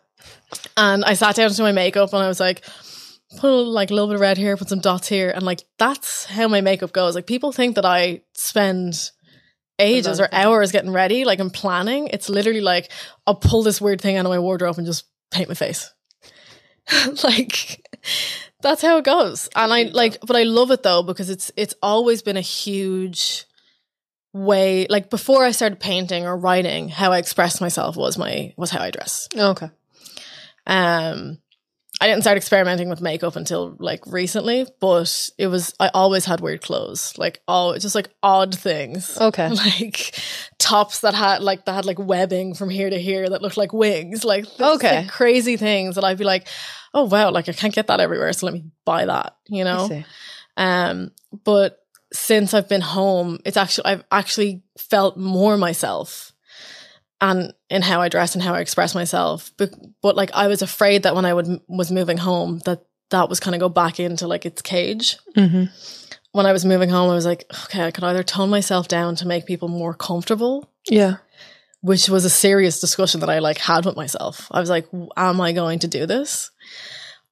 And I sat down to do my makeup and I was like, put a, like a little bit of red here, put some dots here, and like that's how my makeup goes. Like people think that I spend ages or hours getting ready, like I'm planning. It's literally like I'll pull this weird thing out of my wardrobe and just paint my face. like that's how it goes. And I like but I love it though because it's it's always been a huge way like before I started painting or writing, how I expressed myself was my was how I dress. Okay. Um, I didn't start experimenting with makeup until like recently, but it was I always had weird clothes, like all just like odd things, Okay. like tops that had like that had like webbing from here to here that looked like wings, like Okay. like, crazy things that I'd be like, oh wow, like I can't get that everywhere, so let me buy that, you know. Um, but since I've been home, it's actually I've actually felt more myself and in how I dress and how I express myself. But, but like I was afraid that when I would was moving home that that was kind of go back into like its cage. Mm-hmm. When I was moving home, I was like, okay, I could either tone myself down to make people more comfortable, Yeah. which was a serious discussion that I like had with myself. I was like, am I going to do this?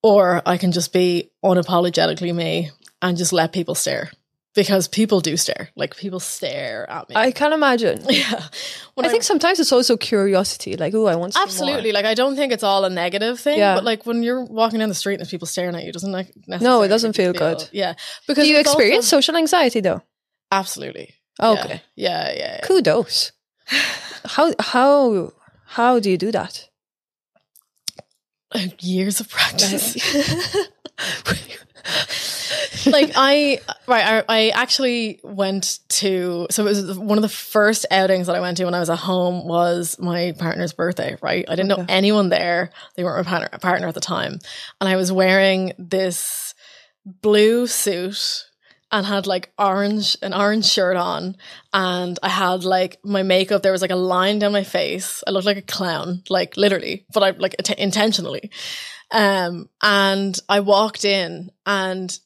Or I can just be unapologetically me and just let people stare. Because people do stare. Like people stare at me. I can't imagine. yeah. When I think sometimes it's also curiosity. Like, oh, I want to see more. Absolutely. Like I don't think it's all a negative thing. Yeah. But like when you're walking down the street and there's people staring at you, doesn't like No, it doesn't feel good. Yeah. Because Do you it's also- experience social anxiety though? Absolutely. Okay. Yeah. Yeah. Yeah. yeah. Kudos. how how how do you do that? Years of practice. like I right I, I actually went to so it was one of the first outings that I went to when I was at home was my partner's birthday right? I didn't know anyone there. They weren't my partner, partner at the time. And I was wearing this blue suit and had like orange an orange shirt on. And I had like my makeup there was like a line down my face. I looked like a clown like literally but I like int- intentionally. Um and I walked in and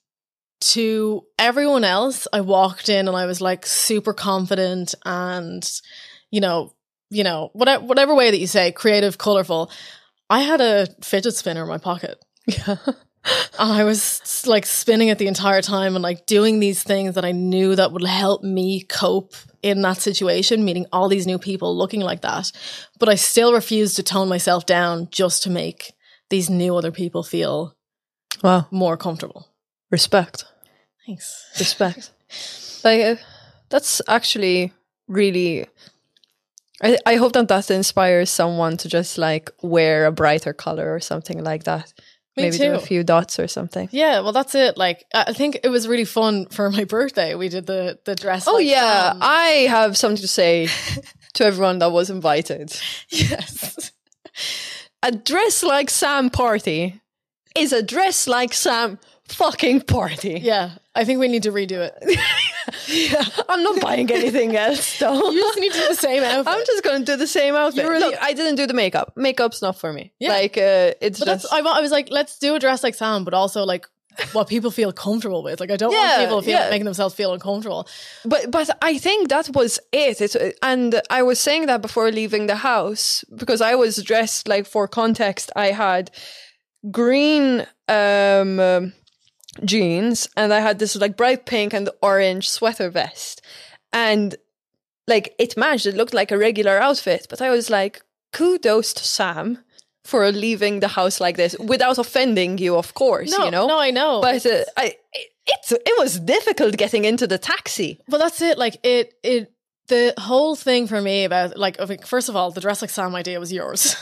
to everyone else I walked in and I was like super confident and you know you know whatever whatever way that you say creative colorful I had a fidget spinner in my pocket Yeah. and I was like spinning it the entire time and like doing these things that I knew that would help me cope in that situation, meeting all these new people looking like that. But I still refused to tone myself down just to make these new other people feel Wow. more comfortable. Respect. Thanks. Respect. like uh, that's actually really I, I hope that that inspires someone to just like wear a brighter color or something like that. Me Maybe do a few dots or something. Yeah, well, that's it. Like, I think it was really fun for my birthday. We did the the dress. Oh like yeah, Sam. I have something to say to everyone that was invited. yes. A dress like Sam party is a dress like Sam fucking party. Yeah, I think we need to redo it. yeah, I'm not buying anything else though. You just need to do the same outfit. I'm just gonna do the same outfit. Really- Look, I didn't do the makeup. Makeup's not for me. Yeah. Like uh, it's But just that's I, I was like, let's do a dress like Sam, but also like what people feel comfortable with. Like I don't Yeah, want people to feel yeah. making themselves feel uncomfortable. But but I think that was it. It's, and I was saying that before leaving the house because I was dressed like for context. I had green um, um, jeans and I had this like bright pink and orange sweater vest, and like it matched. It looked like a regular outfit, but I was like, kudos to Sam for leaving the house like this without offending you, of course. No, you know, no, I know. but uh, I. It, it's, it was difficult getting into the taxi. But that's it. Like it, it. The whole thing for me about like, first of all, the dress like Sam idea was yours.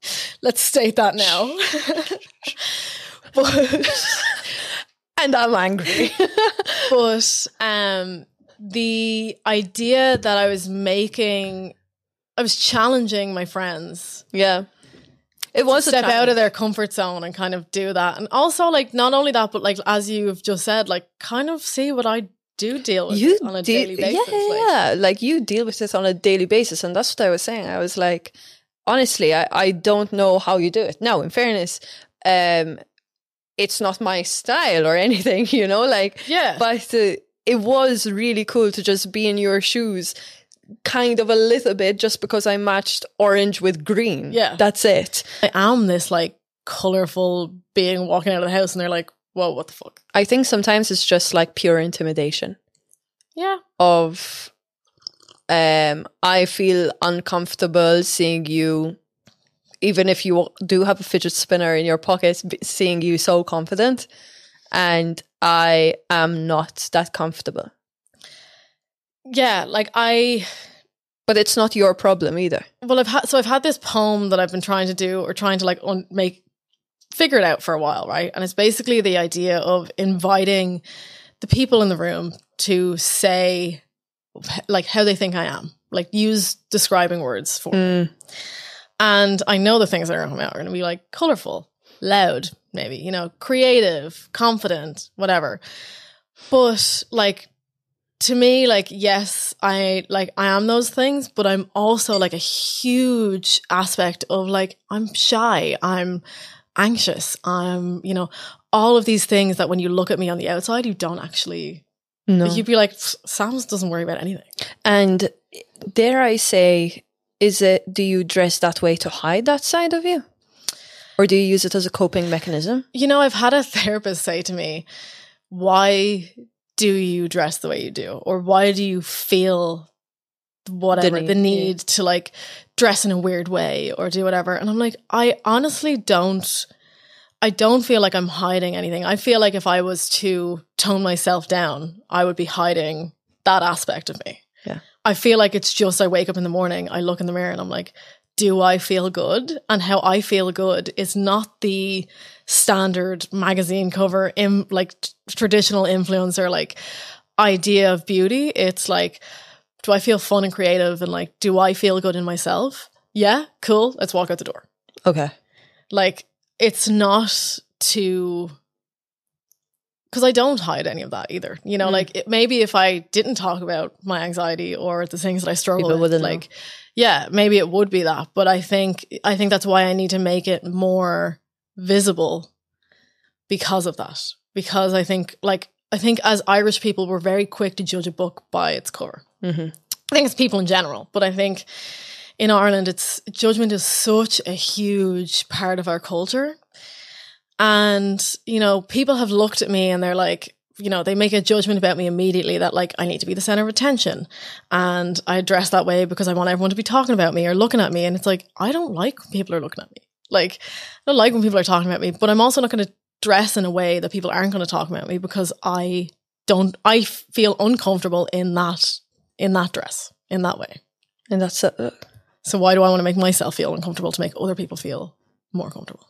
Let's state that now. but and I'm angry. but um the idea that I was making I was challenging my friends yeah. It was a step out of their comfort zone and kind of do that. And also like not only that, but like as you've just said, like kind of see what I do deal with you on a deal- daily basis. Yeah, like. yeah. Like you deal with this on a daily basis, and that's what I was saying. I was like, honestly, I, I don't know how you do it. Now, in fairness, um, it's not my style or anything, you know. Like, Yeah. but uh, it was really cool to just be in your shoes. Kind of a little bit, just because I matched orange with green. Yeah. that's it. I am this like colorful being walking out of the house and they're like, whoa, what the fuck? I think sometimes it's just like pure intimidation. Yeah. of um I feel uncomfortable seeing you even if you do have a fidget spinner in your pocket seeing you so confident and I am not that comfortable Yeah. Like I but it's not your problem either well I've had so I've had this poem that I've been trying to do or trying to like un- make figure it out for a while, right? And it's basically the idea of inviting the people in the room to say like how they think I am. Like use describing words for me. Mm. And I know the things that are going to come out are going to be like colorful, loud, maybe, you know, creative, confident, whatever. But like to me, like, yes, I like I am those things, but I'm also like a huge aspect of like I'm shy, I'm anxious, I'm, you know, all of these things that when you look at me on the outside, you don't actually no you'd be like, Sam's doesn't worry about anything. and dare I say is it do you dress that way to hide that side of you or do you use it as a coping mechanism You know, I've had a therapist say to me, why do you dress the way you do? Or why do you feel whatever, need, the yeah. need to like dress in a weird way or do whatever? And I'm like, I honestly don't. I don't feel like I'm hiding anything. I feel like if I was to tone myself down, I would be hiding that aspect of me. Yeah. I feel like it's just I wake up in the morning, I look in the mirror and I'm like, do I feel good? And how I feel good is not the standard magazine cover, in like t- traditional influencer like idea of beauty. It's like, do I feel fun and creative? And like, do I feel good in myself? Yeah, cool. Let's walk out the door. okay Like, it's not to because I don't hide any of that either. You know, Mm. like it, maybe if I didn't talk about my anxiety or the things that I struggle with, wouldn't know. like, yeah, maybe it would be that. But I think I think that's why I need to make it more visible because of that. Because I think, like, I think as Irish people, we're very quick to judge a book by its cover. Mhm. I think it's people in general, but I think in Ireland, it's judgment is such a huge part of our culture. And, you know, people have looked at me and they're like, you know, they make a judgment about me immediately that like I need to be the center of attention. And I dress that way because I want everyone to be talking about me or looking at me. And it's like, I don't like when people are looking at me. Like, I don't like when people are talking about me, but I'm also not going to dress in a way that people aren't going to talk about me because I don't, I feel uncomfortable in that, in that dress, in that way. and that's uh, So why do I want to make myself feel uncomfortable to make other people feel more comfortable?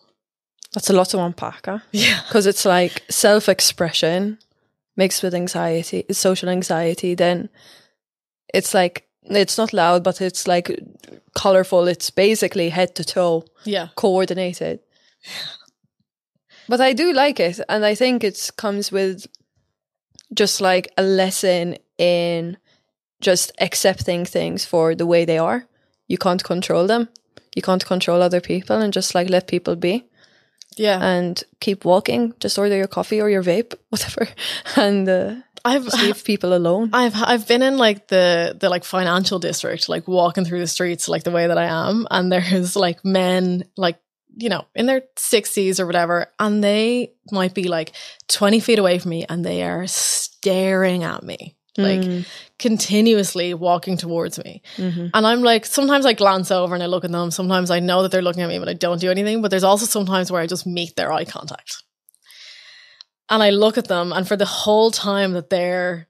That's a lot to unpack, huh? Yeah. Because it's like self expression mixed with anxiety, social anxiety, then it's like, it's not loud, but it's like colorful. It's basically head to toe Yeah. coordinated. But I do like it. And I think it comes with just like a lesson in just accepting things for the way they are. You can't control them. You can't control other people and just like let people be Yeah. and keep walking. Just order your coffee or your vape, whatever, and uh, I've leave people alone. I've I've been in like the the like financial district, like walking through the streets like the way that I am, and there's like men like you know in their sixties or whatever, and they might be like twenty feet away from me, and they are staring at me like Mm. continuously walking towards me, Mhm. and I'm like sometimes I glance over and I look at them. Sometimes I know that they're looking at me, but I don't do anything. But there's also sometimes where I just meet their eye contact. And I look at them, and for the whole time that they're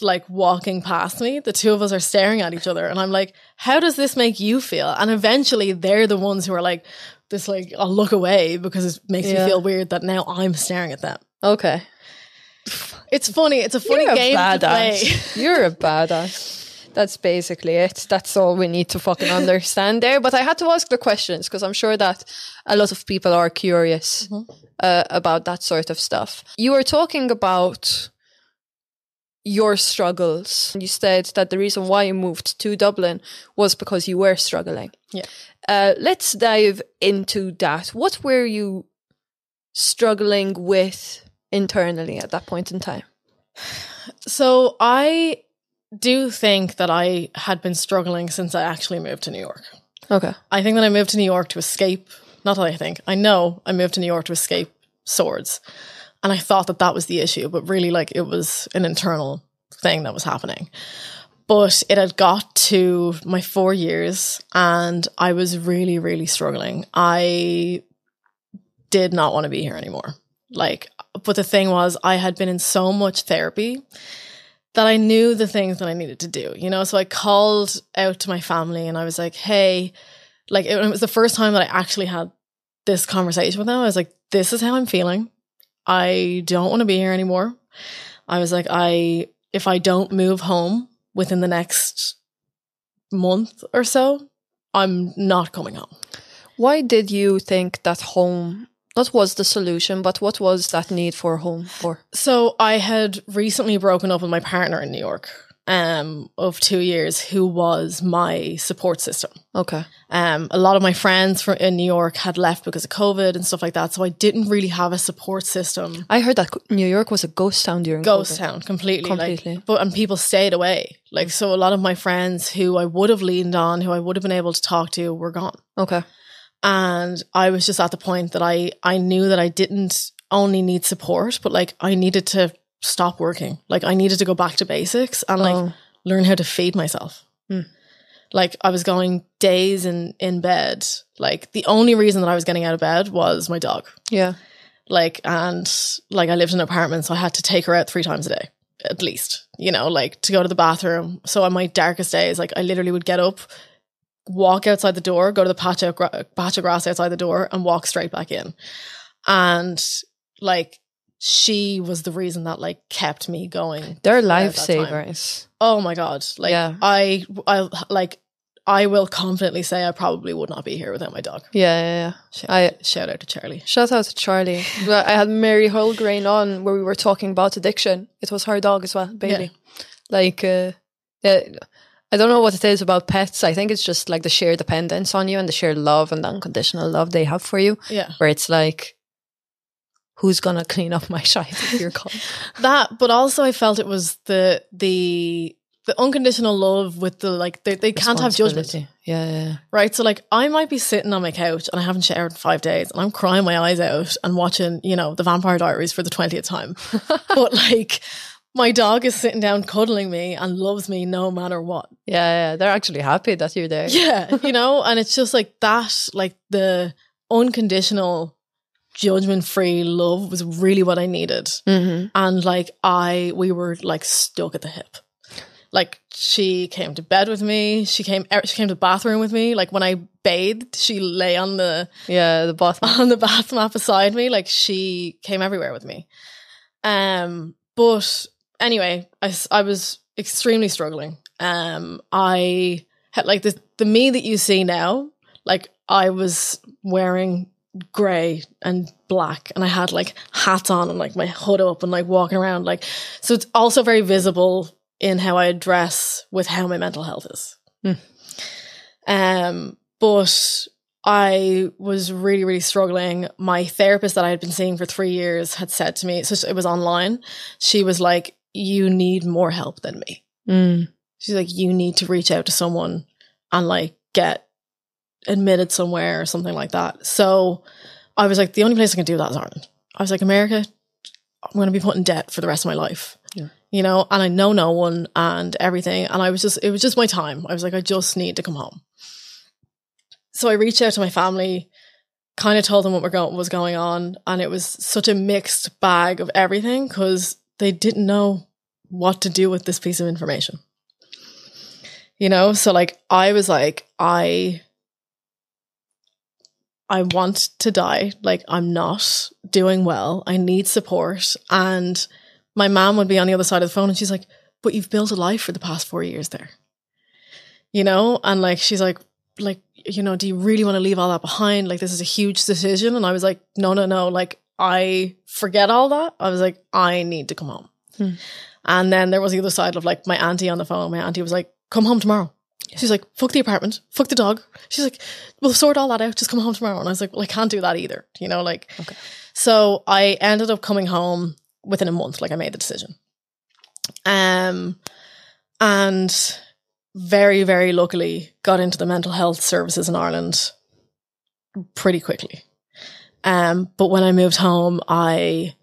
like walking past me, the two of us are staring at each other. And I'm like, how does this make you feel? And eventually they're the ones who are like, this, like, I'll look away because it makes Yeah. me feel weird that now I'm staring at them. Okay. It's funny. It's a funny You're a game to play. badass. You're a badass. That's basically it. That's all we need to fucking understand there. But I had to ask the questions because I'm sure that a lot of people are curious uh, about that sort of stuff. You were talking about your struggles. You said that the reason why you moved to Dublin was because you were struggling. Yeah. Uh, let's dive into that. What were you struggling with internally at that point in time? So I do think that I had been struggling since I actually moved to New York. Okay. I think that I moved to New York to escape. Not that I think. I know I moved to New York to escape Swords, and I thought that that was the issue, but really, like it was an internal thing that was happening. But it had got to my four years, and I was really, really struggling. I did not want to be here anymore. Like, but the thing was, I had been in so much therapy that I knew the things that I needed to do, you know? So I called out to my family and I was like, hey, like it, it was the first time that I actually had this conversation with them. I was like, this is how I'm feeling. I don't want to be here anymore. I was like, I, if I don't move home within the next month or so, I'm not coming home. Why did you think that home what was the solution, but what was that need for home for? So I had recently broken up with my partner in New York um, of two years, who was my support system. Okay. Um, a lot of my friends from in New York had left because of COVID and stuff like that, so I didn't really have a support system. I heard that New York was a ghost town during Ghost COVID. town completely, like- Completely. but and people stayed away. Like so, a lot of my friends who I would have leaned on, who I would have been able to talk to, were gone. Okay. And I was just at the point that I I knew that I didn't only need support, but like I needed to stop working. Like I needed to go back to basics and like Oh. learn how to feed myself. Hmm. Like I was going days in in bed. Like the only reason that I was getting out of bed was my dog. Yeah. Like and like I lived in an apartment, so I had to take her out three times a day at least. You know, like to go to the bathroom. So on my darkest days, like I literally would get up, walk outside the door, go to the patch of, gra- patch of grass outside the door, and walk straight back in. And like she was the reason that like kept me going. They're throughout that time. lifesavers. Oh my god! Like Yeah. I, I like. I will confidently say I probably would not be here without my dog. Yeah, yeah, yeah. Shout, I shout out to Charlie. shout out to Charlie. I had Mary Holgrain on where we were talking about addiction. It was her dog as well, baby. Like, uh, yeah, I don't know what it is about pets. I think it's just like the sheer dependence on you and the sheer love and the unconditional love they have for you. Yeah. Where it's like, who's gonna clean up my shite if you're gone? that but also i felt it was the the the unconditional love with the like they, they can't have judgment Yeah, yeah, yeah. right so like i might be sitting on my couch and i haven't showered in five days and i'm crying my eyes out and watching you know the vampire diaries for the 20th time but like my dog is sitting down cuddling me and loves me no matter what Yeah, yeah, they're actually happy that you're there. yeah you know and it's just like that like the unconditional judgment free love was really what i needed hmm and like I we were like stuck at the hip. Like she came to bed with me. She came er, she came to the bathroom with me. Like when I bathed, she lay on the Yeah, the bottom. on the bath mat beside me. Like she came everywhere with me. Um, but anyway, I, I was extremely struggling. Um, I had like the the me that you see now. Like I was wearing grey and black and I had like hats on and like my hood up and like walking around like so it's also very visible in how I dress with how my mental health is. Hmm. Um but I was really really struggling. My therapist that I had been seeing for 3 years had said to me so it was online. She was like you need more help than me. Mm. She's like, you need to reach out to someone and like get admitted somewhere or something like that. So I was like, the only place I can do that is Ireland. I was like, America, I'm going to be put in debt for the rest of my life. Yeah. You know, and I know no one and everything. And I was just, it was just my time. I was like, I just need to come home. So I reached out to my family, kind of told them what were go- was going on. And it was such a mixed bag of everything because they didn't know what to do with this piece of information. You know, so like I was like, I I want to die. Like I'm not doing well. I need support. And my mom would be on the other side of the phone and she's like, but you've built a life for the past four years there. You know? And like, she's like, like, you know, do you really want to leave all that behind? Like, this is a huge decision. And I was like, no, no, no. Like, I forget all that. I was like, I need to come home. Hmm. And then there was the other side of like my auntie on the phone. My auntie was like, come home tomorrow. She's like, fuck the apartment, fuck the dog. She's like, we'll sort all that out. Just come home tomorrow. And I was like, well, I can't do that either. You know, like, Okay. so I ended up coming home within a month. Like I made the decision. Um, and very, very luckily got into the mental health services in Ireland pretty quickly. Um, but when I moved home, I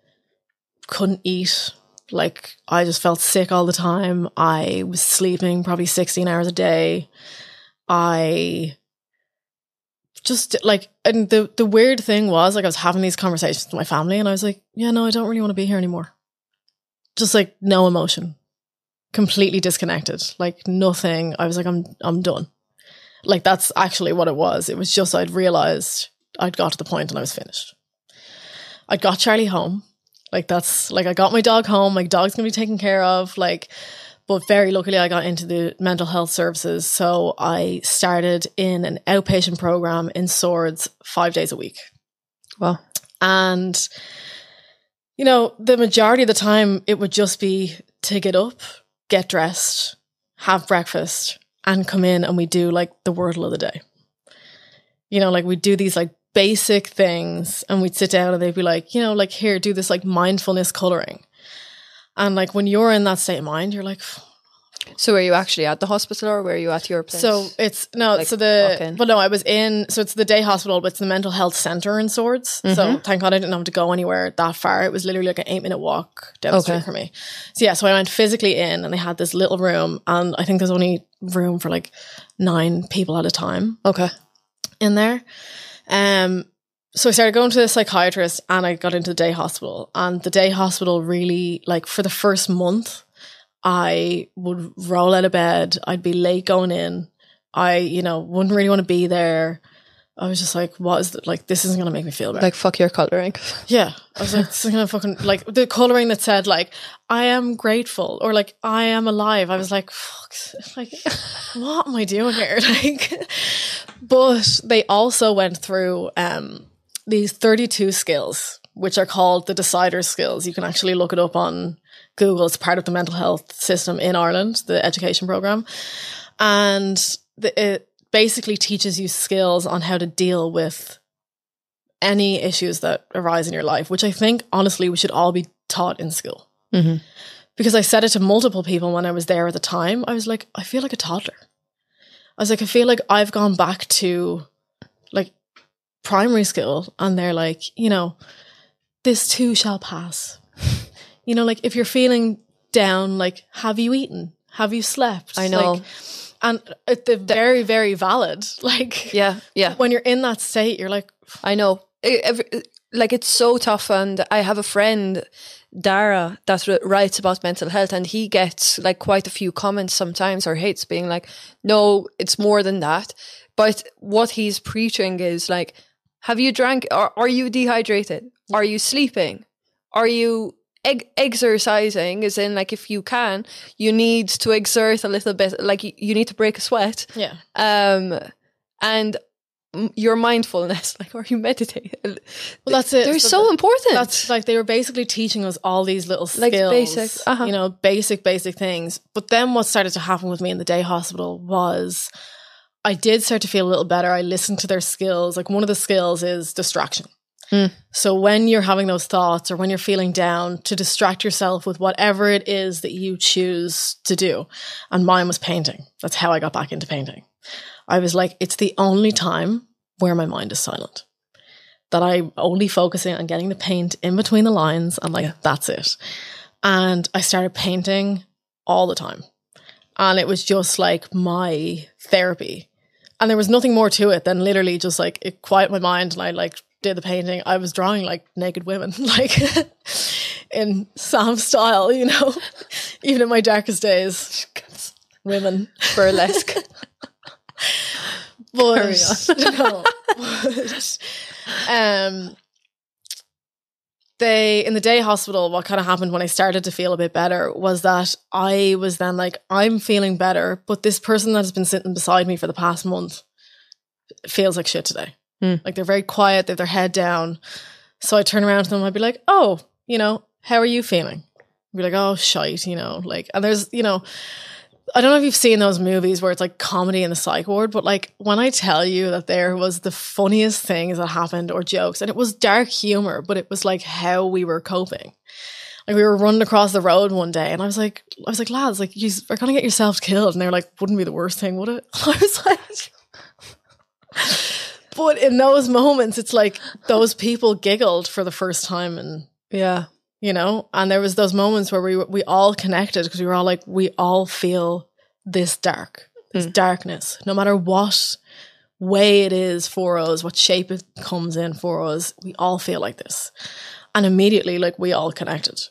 couldn't eat. Like I just felt sick all the time. I was sleeping probably 16 hours a day. I just like and the the weird thing was like I was having these conversations with my family and I was like, yeah, no, I don't really want to be here anymore. Just like no emotion. Completely disconnected. Like nothing. I was like, I'm I'm done. Like that's actually what it was. It was just I'd realized I'd got to the point and I was finished. I got Charlie home. Like that's like I got my dog home. My dog's gonna be taken care of. Like, but very luckily I got into the mental health services. So I started in an outpatient program in Swords five days a week. Wow. And you know, the majority of the time it would just be to get up, get dressed, have breakfast, and come in and we do like the wordle of the day. You know, like we do these like basic things and we'd sit down and they'd be like, you know, like here, do this like mindfulness coloring. And like when you're in that state of mind, you're like, So were you actually at the hospital or were you at your place? so it's no, Like, so the but no, I was in so it's the day hospital, but it's the mental health center in Swords. Mm-hmm. So thank God I didn't have to go anywhere that far. It was literally like an eight minute walk down the Okay. street for me. So yeah, so I went physically in and they had this little room and I think there's only room for like nine people at a time okay. in there. Um, so I started going to the psychiatrist and I got into the day hospital. And the day hospital really, like, for the first month, I would roll out of bed. I'd be late going in. I, you know, wouldn't really want to be there. I was just like, what is the, like, this isn't going to make me feel better. Like fuck your coloring. Yeah. I was like, this is gonna fucking like the coloring that said like I am grateful or like I am alive. I was like, fuck like what am I doing here? Like but they also went through um these 32 skills, which are called the decider skills. You can actually look it up on Google. It's part of the mental health system in Ireland, the education program. And the, it basically teaches you skills on how to deal with any issues that arise in your life, which I think honestly we should all be taught in school. Mhm. Because I said it to multiple people when I was there at the time. I was like, I feel like a toddler. I was like, I feel like I've gone back to like primary school and they're like, you know, this too shall pass. you know, like if you're feeling down, like, have you eaten? Have you slept? I know. Like, and it, they're very, very valid. Like, Yeah, yeah. when you're in that state, you're like, I know. I- every- like it's so tough, and I have a friend, Dara, that r- writes about mental health, and he gets like quite a few comments sometimes or hates being like, "No, it's more than that." But what he's preaching is like, have you drank? Or are you dehydrated? Are you sleeping? Are you eg- exercising? is in, like, if you can, you need to exert a little bit. Like, y- you need to break a sweat yeah. um and your mindfulness like are you meditating Well, that's it. they're So so important That's like they were basically teaching us all these little skills, Like basic, uh-huh. you know, basic, basic things. But then what started to happen with me in the day hospital was I did start to feel a little better. I listened to their skills. Like one of the skills is distraction. Mm. So when you're having those thoughts or when you're feeling down, to distract yourself with whatever it is that you choose to do. And mine was painting. That's how I got back into painting. I was like, it's the only time where my mind is silent. That I'm only focusing on getting the paint in between the lines and like that's it. And I started painting all the time. And it was just like my therapy. And there was nothing more to it than literally just like it quiet my mind and I like did the painting. I was drawing like naked women, like in Sam style, you know, even in my darkest days. Women. burlesque But, no, but, um, they in the day hospital what kind of happened when i started to feel a bit better was that i was then like i'm feeling better but this person that has been sitting beside me for the past month feels like shit today Hmm. like they're very quiet they have their head down so i turn around to them i'd be like oh you know how are you feeling I'd be like oh shite you know like and there's you know I don't know if you've seen those movies where it's like comedy in the psych ward, but like when I tell you that there was the funniest things that happened or jokes, and it was dark humor, but it was like how we were coping. Like we were running across the road one day, and I was like, I was like, lads, like you are gonna get yourselves killed, and they were like, wouldn't be the worst thing, would it? I was like. But in those moments, it's like those people giggled for the first time and Yeah. you know? And there was those moments where we we all connected because we were all like we all feel this dark this hmm. darkness. No matter what way it is for us what shape it comes in for us we all feel like this. And immediately like we all connected.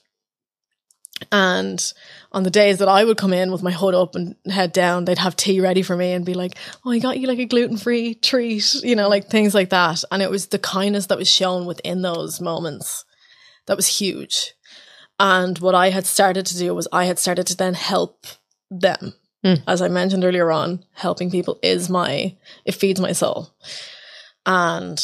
And on the days that I would come in with my hood up and head down, they'd have tea ready for me and be like, Oh, I got you like a gluten free treat, you know, like things like that. And it was the kindness that was shown within those moments that was huge. And what I had started to do was I had started to then help them. Hmm. As I mentioned earlier on, helping people is my, it feeds my soul. And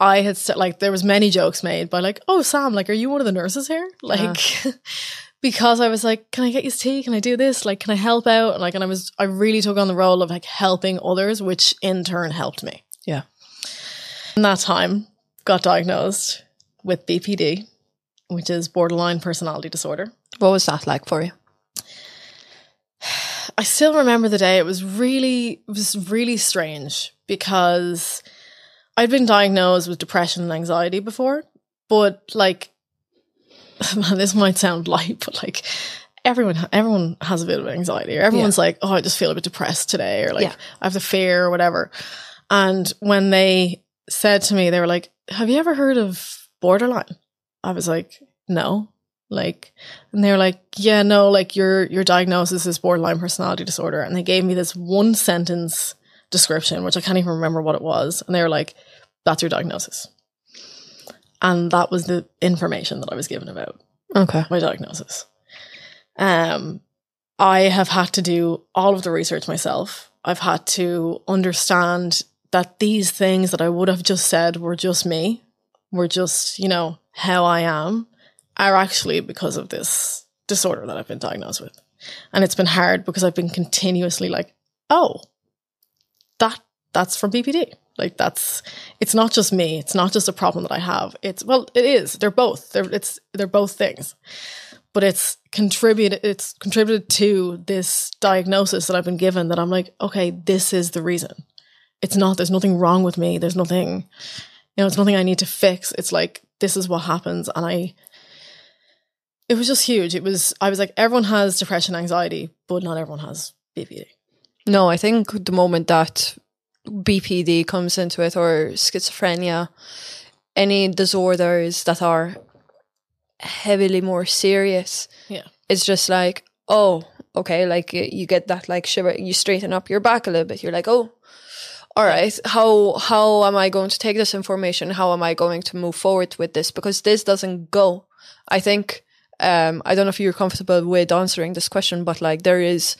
I had said like, there was many jokes made by like, oh, Sam, like, are you one of the nurses here? Uh-huh. Like, because I was like, can I get you tea? Can I do this? Like, can I help out? And like, and I was, I really took on the role of like helping others, which in turn helped me. Yeah. In that time, got diagnosed with BPD, which is borderline personality disorder. What was that like for you? I still remember the day. It was really, it was really strange because I'd been diagnosed with depression and anxiety before, but like, man, this might sound light, but like, everyone, everyone has a bit of anxiety, or everyone's like, oh, I just feel a bit depressed today, or like, Yeah. I have the fear or whatever. And when they said to me, they were like, "Have you ever heard of borderline?" I was like, "No." Like, and they were like, "Yeah, no, like your your diagnosis is borderline personality disorder." And they gave me this one sentence description, which I can't even remember what it was. And they were like, "That's your diagnosis." And that was the information that I was given about Okay. my diagnosis. Um, I have had to do all of the research myself. I've had to understand that these things that I would have just said were just me, were just, you know, how I am, are actually because of this disorder that I've been diagnosed with. And it's been hard because I've been continuously like, oh, that that's from BPD. Like that's it's not just me. It's not just a problem that I have. It's well, it is. They're both. They're it's they're both things. But it's contributed it's contributed to this diagnosis that I've been given that I'm like, okay, this is the reason. It's not there's nothing wrong with me. There's nothing you know, it's nothing I need to fix. It's like this is what happens and I it was just huge. It was I was like everyone has depression, anxiety, but not everyone has BPD. No, I think the moment that BPD comes into it or schizophrenia, any disorders that are heavily more serious, Yeah. it's just like, oh, okay, like you get that like shiver, you straighten up your back a little bit. You're like, oh, all right, how how am I going to take this information? How am I going to move forward with this? Because this doesn't go. I think um, I don't know if you're comfortable with answering this question, but like there is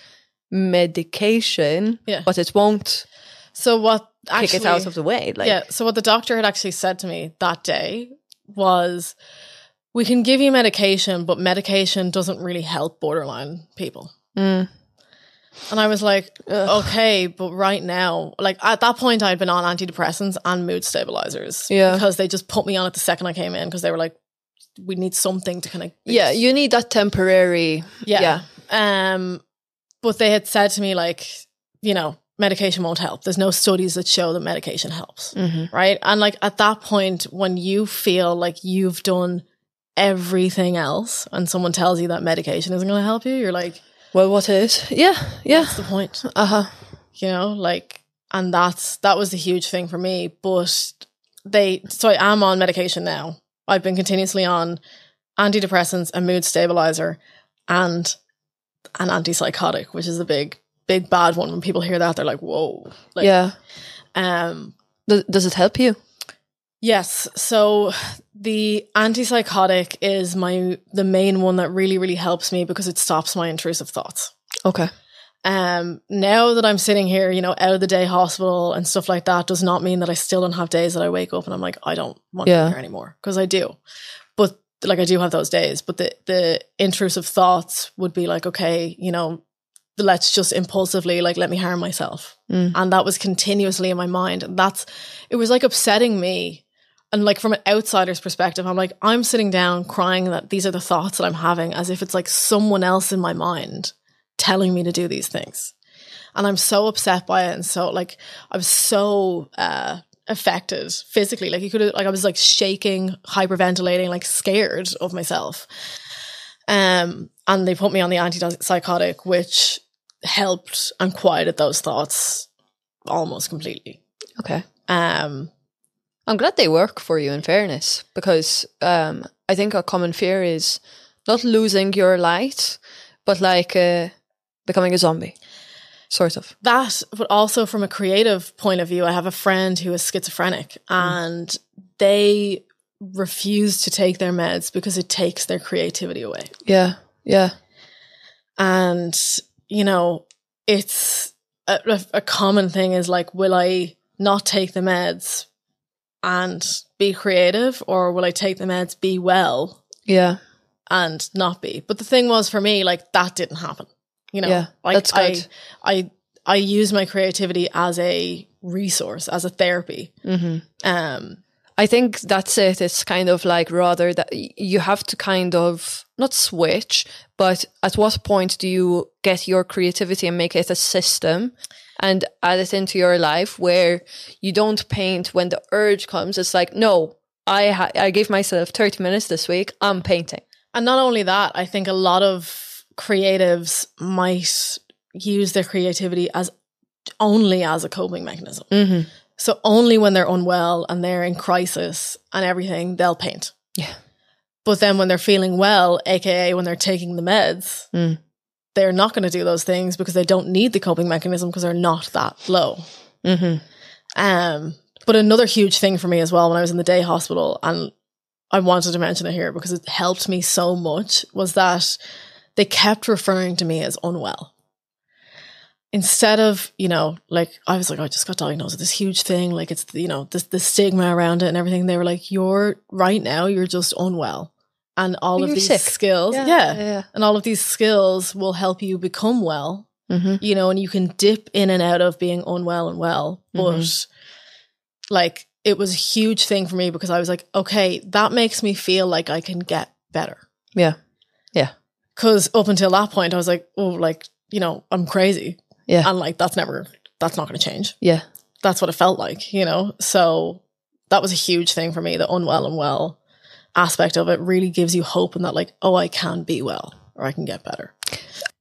medication, Yeah. but it won't So what actually kick out of the way. Like, yeah. So what the doctor had actually said to me that day was, "We can give you medication, but medication doesn't really help borderline people." Mm. And I was like, "Okay, but right now, like at that point, I had been on antidepressants and mood stabilizers, Yeah. because they just put me on it the second I came in because they were like, we need something to kind of yeah, you need that temporary. yeah. Yeah. Um, but they had said to me like, you know, medication won't help. There's no studies that show that medication helps, Mhm. right? And like at that point, when you feel like you've done everything else, and someone tells you that medication isn't going to help you, you're like, Well, what is? Yeah, yeah. what's the point? Uh huh. You know, like, and that's that was the huge thing for me. But they, so I am on medication now. I've been continuously on antidepressants, a mood stabilizer, and an antipsychotic, which is a big, big bad one. When people hear that, they're like, "Whoa!" Like, yeah. Um, Does, does it help you? Yes. So the antipsychotic is my the main one that really really helps me because it stops my intrusive thoughts. Okay. Um now that I'm sitting here, you know, out of the day hospital and stuff like that does not mean that I still don't have days that I wake up and I'm like I don't want to Yeah. be here anymore because I do. But like I do have those days, but the the intrusive thoughts would be like okay, you know, let's just impulsively like let me harm myself. Mm. and that was continuously in my mind. And that's it was like upsetting me. And like from an outsider's perspective i'm like i'm sitting down crying that these are the thoughts that i'm having as if it's like someone else in my mind telling me to do these things. And i'm so upset by it and so like i was so uh affected physically. Like you could have like i was like shaking hyperventilating like scared of myself. Um and they put me on the antipsychotic which helped and quieted those thoughts almost completely. Okay. Um, I'm glad they work for you in fairness because um, I think a common fear is not losing your light, but like uh, becoming a zombie, sort of. that, but also from a creative point of view, I have a friend who is schizophrenic and they refuse to take their meds because it takes their creativity away. Yeah. Yeah. And, you know, it's a, a, common thing is like, will I not take the meds and be creative or will I take the meds, be well Yeah. and not be. But the thing was for me, like that didn't happen. You know, Yeah, like that's good. I, I, I use my creativity as a resource, as a therapy. hmm Um, I think that's it. It's kind of like rather that you have to kind of not switch, but at what point do you get your creativity and make it a system and add it into your life where you don't paint when the urge comes? It's like, no, I ha- I gave myself 30 minutes this week. I'm painting. and not only that, I think a lot of creatives might use their creativity as only as a coping mechanism. Mm-hmm. So only when they're unwell and they're in crisis and everything, they'll paint. Yeah. But then when they're feeling well, aka when they're taking the meds, Mm. they're not going to do those things because they don't need the coping mechanism because they're not that low. Mm-hmm. Um, but another huge thing for me as well when I was in the day hospital, and I wanted to mention it here because it helped me so much, was that they kept referring to me as unwell. Instead of, you know, like I was like, I just got diagnosed with this huge thing, like it's you know, this the stigma around it and everything. They were like, You're right now, you're just unwell. And all of these sick. skills, Yeah. yeah, Yeah. and all of these skills will help you become well Mm-hmm. you know, and you can dip in and out of being unwell and well. But Mhm. like it was a huge thing for me because I was like, okay, that makes me feel like I can get better. Yeah yeah. Cause up until that point, I was like, oh, like, you know, I'm crazy. Yeah. And like, that's never, that's not going to change. Yeah. That's what it felt like, you know? So that was a huge thing for me. The unwell and well aspect of it really gives you hope and that, like, oh, I can be well or I can get better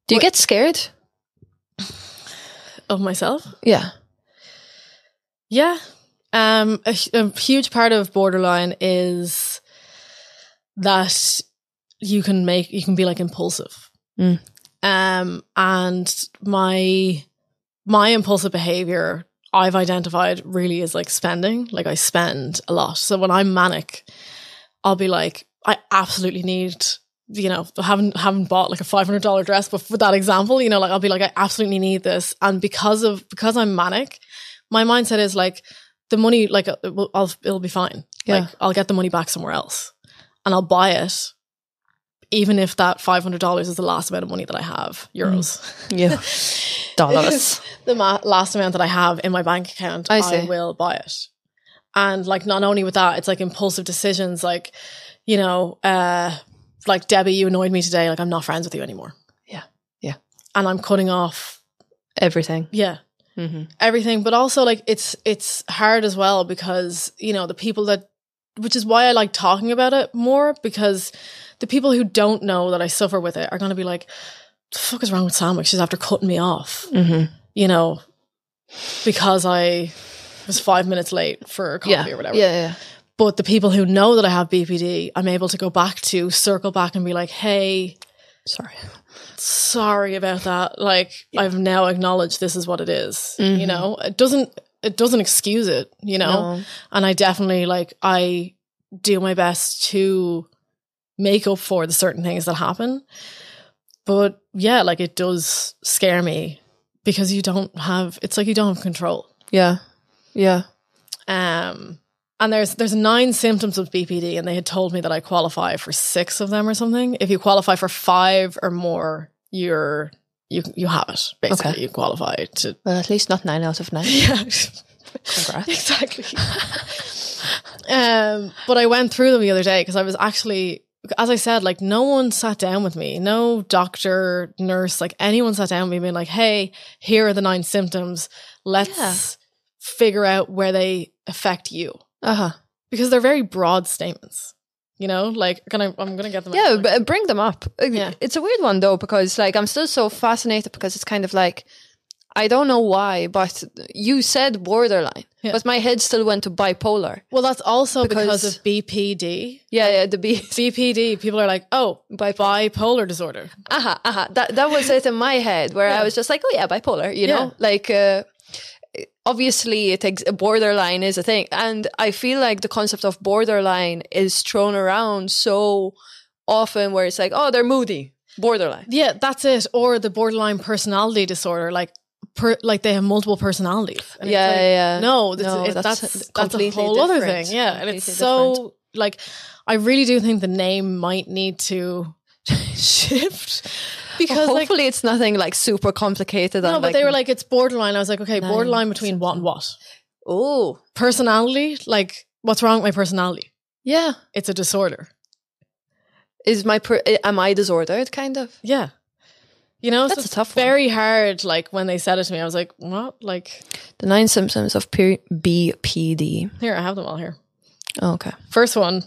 Do you get scared? of myself. Yeah. Yeah. Um, a, a huge part of borderline is that you can make you can be like impulsive. Mm. Um, and my my impulsive behavior I've identified really is like spending. Like I spend a lot. So when I'm manic, I'll be like, I absolutely need you know, haven't haven't bought like a five hundred dollar dress, but for that example, you know, like I'll be like, I absolutely need this, and because of because I'm manic, my mindset is like the money, like uh, it will, I'll it'll be fine. Yeah. Like I'll get the money back somewhere else, and I'll buy it, even if that five hundred dollars is the last amount of money that I have, euros. Mm. Yeah. Dollars. the ma- last amount that I have in my bank account, I I, will buy it. And like, not only with that, it's like impulsive decisions. Like, you know, uh, like Debbie, you annoyed me today. Like, I'm not friends with you anymore. Yeah. Yeah. And I'm cutting off. Everything. Yeah. Mm-hmm. Everything, but also like it's it's hard as well because you know the people that, which is why I like talking about it more because the people who don't know that I suffer with it are going to be like, "The fuck is wrong with Sam? Like she's after cutting me off." Mm-hmm. you know, because I was five minutes late for a coffee Yeah. or whatever. Yeah. Yeah. But the people who know that I have BPD, I'm able to go back to, circle back and be like, hey, Sorry. sorry about that. Like, I've now acknowledged this is what it is. Mhm. You know, it doesn't, it doesn't excuse it, you know. No. And I definitely like I do my best to make up for the certain things that happen. But yeah, like it does scare me because you don't have it's like you don't have control. Yeah. Yeah. Um and there's there's nine symptoms of BPD and they had told me that I qualify for 6 of them or something. If you qualify for 5 or more, you're you you have it. Basically, Okay. you qualify to Well, at least not nine out of nine. yeah. Congrats. exactly. um, but I went through them the other day because I was actually, as I said, like no one sat down with me, no doctor, nurse, like anyone sat down with me, being like, "Hey, here are the nine symptoms. Let's Yeah. Figure out where they affect you," Uh huh. because they're very broad statements. You know, like can I? I'm gonna get them. Yeah, but bring them up. Uh, Yeah. It's a weird one though because like I'm still so fascinated because it's kind of like I don't know why, but you said borderline, Yeah. but my head still went to bipolar. well, that's also because, Because- of BPD. Yeah, yeah, the B. BPD, people are like, oh, Bipolar. bipolar disorder. Aha, uh-huh, aha. Uh-huh. That that was it in my head where Yeah. I was just like, oh yeah, bipolar. You Yeah. know, like uh, obviously it ex- borderline is a thing, and I feel like the concept of borderline is thrown around so often where it's like, oh, they're moody, borderline. Yeah, that's it. Or the borderline personality disorder, like per, like they have multiple personalities. And Yeah, like, yeah. No, this No, is, that's that's that's, a completely whole other thing. Yeah, and it's so like I really do think the name might need to shift because like Hopefully, it's nothing like super complicated. no, but they were like it's borderline. I was like, okay, Nine borderline between what and what? oh, Personality, like what's wrong with my personality? yeah. It's a disorder. Is my per- am I disordered? Kind of. Yeah. You know, so That's a it's tough one. very hard. Like when they said it to me, I was like, "What?" Like The nine symptoms of P- BPD. here, I have them all here. Oh, okay. First one,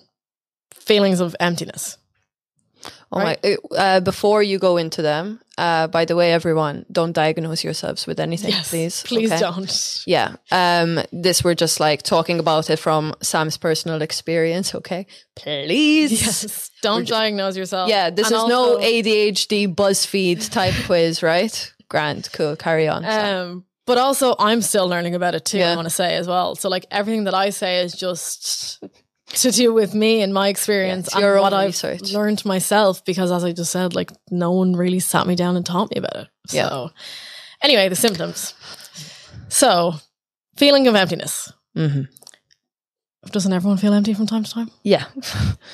feelings of emptiness. Oh my! Uh, before you go into them, uh, by the way, everyone, don't diagnose yourselves with anything, please. Please okay? don't. Yeah. Um. This we're just like talking about it from Sam's personal experience. Okay. Please. Yes. Don't diagnose yourself. Yeah. This And is no ADHD BuzzFeed type quiz, right? Grand. Cool. Carry on. Um, but also, I'm still learning about it too. Yeah. I want to say as well. So, like everything that I say is just to do with me and my experience it's and what I've research. learned myself. Because, as I just said, like no one really sat me down and taught me about it. Yeah. So, anyway, the symptoms. So, feeling of emptiness. Mhm. Doesn't everyone feel empty from time to time? Yeah.